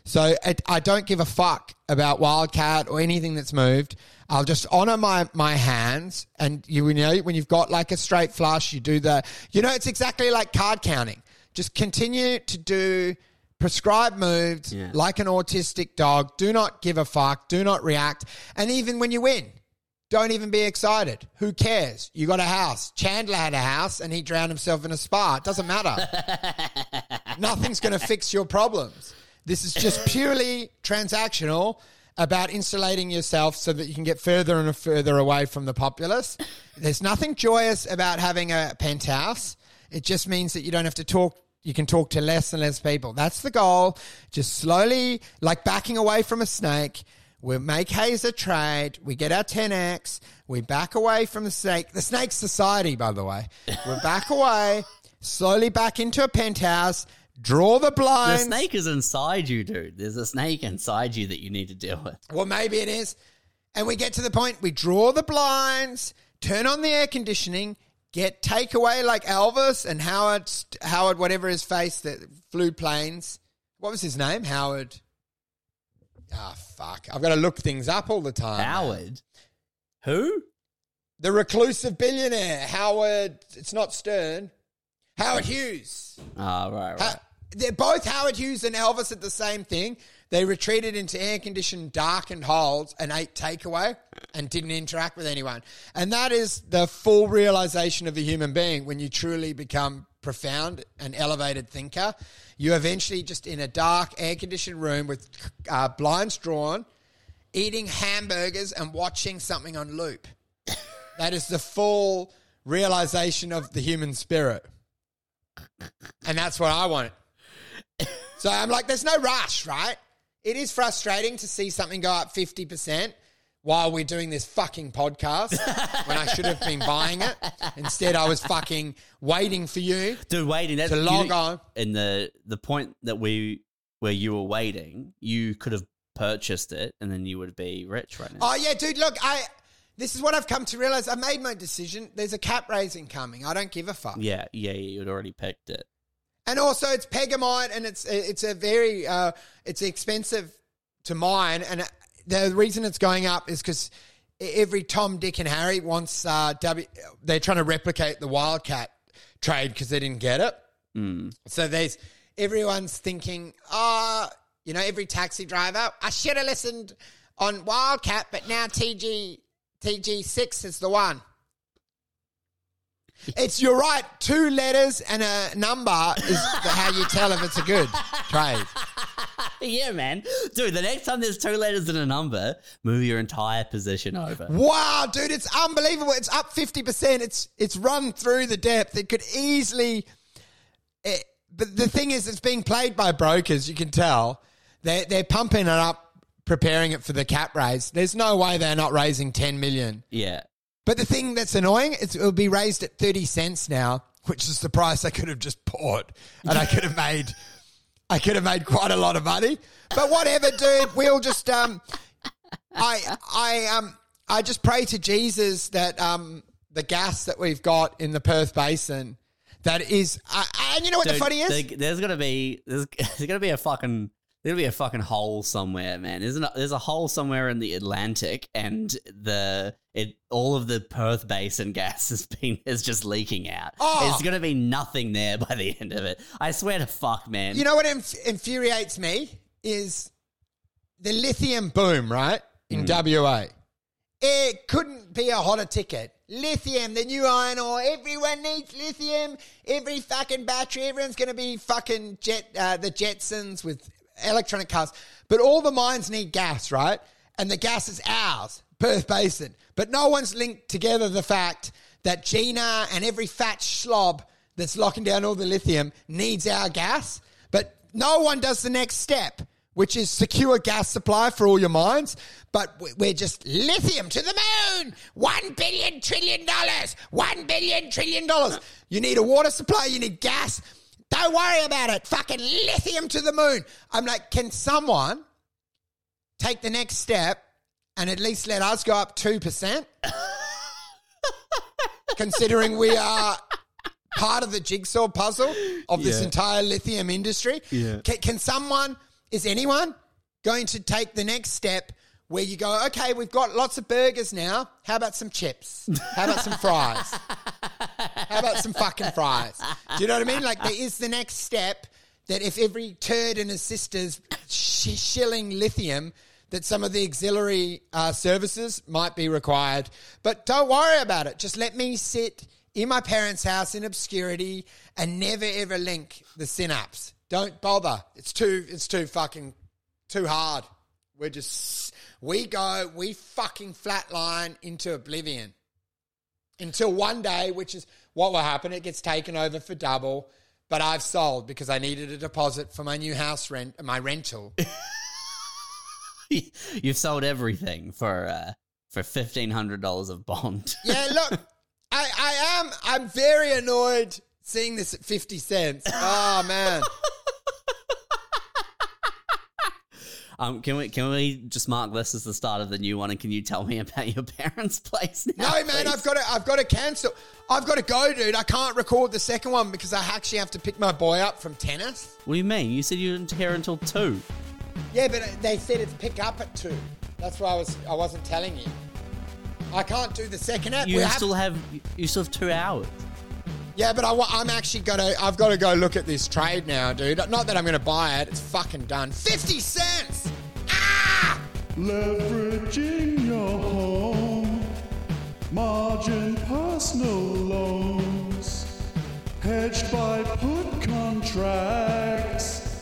So it, I don't give a fuck about Wildcat or anything that's moved. I'll just honor my my hands, and you know when you've got like a straight flush, you do the. You know, it's exactly like card counting. Just continue to do prescribed moves Yeah. like an autistic dog. Do not give a fuck. Do not react. And even when you win, don't even be excited. Who cares? You got a house. Chandler had a house and he drowned himself in a spa. It doesn't matter. <laughs> Nothing's going to fix your problems. This is just purely transactional about insulating yourself so that you can get further and further away from the populace. There's nothing joyous about having a penthouse. It just means that you don't have to talk. You can talk to less and less people. That's the goal. Just slowly, like backing away from a snake. We make Hazer trade. We get our 10x. We back away from the snake. The snake society, by the way. We back away, slowly back into a penthouse. Draw the blinds. The snake is inside you, dude. There's a snake inside you that you need to deal with. Well, maybe it is. And we get to the point, we draw the blinds, turn on the air conditioning, get takeaway like Elvis and Howard, Howard, whatever his face that flew planes. What was his name? Howard. Ah, fuck. I've got to look things up all the time. Howard. Who? The reclusive billionaire. Howard. It's not Stern. Howard Hughes. Oh, right, right. Ha- they're both Howard Hughes and Elvis at the same thing. They retreated into air conditioned, darkened holes and ate takeaway and didn't interact with anyone. And that is the full realization of a human being when you truly become profound and elevated thinker. You eventually just in a dark air conditioned room with uh, blinds drawn, eating hamburgers and watching something on loop. that is the full realization of the human spirit. And that's what I want. <laughs> So I'm like, there's no rush, right? It is frustrating to see something go up 50% while we're doing this fucking podcast when I should have been buying it. Instead, I was fucking waiting for you. Dude, waiting. That's To log on. In the the point that we where you were waiting, you could have purchased it, and then you would be rich right now. Oh, yeah, dude, look, I. This is what I've come to realize. I made my decision. There's a cap raising coming. I don't give a fuck. yeah, yeah, yeah, you'd already picked it. And also, it's Pegmatite, and it's it's a very uh, it's expensive to mine. And the reason it's going up is because every Tom, Dick, and Harry wants uh, W. They're trying to replicate the Wildcat trade because they didn't get it. So there's everyone's thinking, ah, You know, every taxi driver. I should have listened on Wildcat, but now TG TG6 is the one. It's you're right. Two letters and a number is how you tell if it's a good trade. yeah, man. Dude, the next time there's two letters and a number, move your entire position over. Wow, dude, it's unbelievable. It's up fifty percent. It's it's run through the depth. It could easily. It, but the thing is, it's being played by brokers. You can tell they they're pumping it up, preparing it for the cap raise. There's no way they're not raising ten million. Yeah. But the thing that's annoying is it'll be raised at 30 cents now, which is the price I could have just bought. And I could have made I could have made quite a lot of money. But whatever, dude, we'll just um I I um I just pray to Jesus that um the gas that we've got in the Perth basin that is uh, and you know what Dude, the funny is? there's gonna be there's, <laughs> there's gonna be a fucking there'll be a fucking hole somewhere, man. Isn't? There's a hole somewhere in the Atlantic, and the it all of the Perth Basin gas has been is just leaking out. Oh. There's gonna be nothing there by the end of it. I swear to fuck, man. You know what inf- infuriates me is the lithium boom, right? In WA. It couldn't be a hotter ticket. Lithium, the new iron ore. Everyone needs lithium. Every fucking battery. Everyone's going to be fucking jet, uh, the Jetsons with electronic cars. But all the mines need gas, right? And the gas is ours, Perth Basin. But no one's linked together the fact that Gina and every fat schlob that's locking down all the lithium needs our gas. But no one does the next step, which is secure gas supply for all your mines. But we- we're just lithium to the moon. One billion trillion dollars. One billion trillion dollars. You need a water supply. You need gas. Don't worry about it. Fucking lithium to the moon. I'm like, can someone take the next step and at least let us go up 2%? <laughs> Considering we are part of the jigsaw puzzle of this Yeah. entire lithium industry. Yeah. Can, can someone, is anyone going to take the next step where you go, okay, we've got lots of burgers now. How about some chips? How about some fries? <laughs> How about some fucking fries? Do you know what I mean? Like, there is the next step that if every turd and his sister's sh- shilling lithium, that some of the auxiliary uh, services might be required. But don't worry about it. Just let me sit in my parents' house in obscurity and never ever link the synapse. Don't bother. It's too. It's too fucking too hard. We're just we go we fucking flatline into oblivion until one day, which is what will happen. It gets taken over for double, but I've sold because I needed a deposit for my new house rent, my rental. <laughs> You've sold everything for uh, for fifteen hundred dollars of bond. <laughs> yeah, look, I, I am. I'm very annoyed seeing this at fifty cents. Oh man, <laughs> Um, can we can we just mark this as the start of the new one? And can you tell me <laughs> about your parents' place now? no man, please? I've got to. I've got to cancel. I've got to go, dude. I can't record the second one because I actually have to pick my boy up from tennis. What do you mean? You said you didn't here until two. Yeah, but they said it's pick up at two. That's why I was. I wasn't telling you. I can't do the second app. You We have- still have you still have two hours. Yeah, but I, am actually gonna. I've got to go look at this trade now, dude. Not that I'm gonna buy it. It's fucking done. Fifty cents. Ah! Leveraging your home, margin personal loans, hedged by put contracts.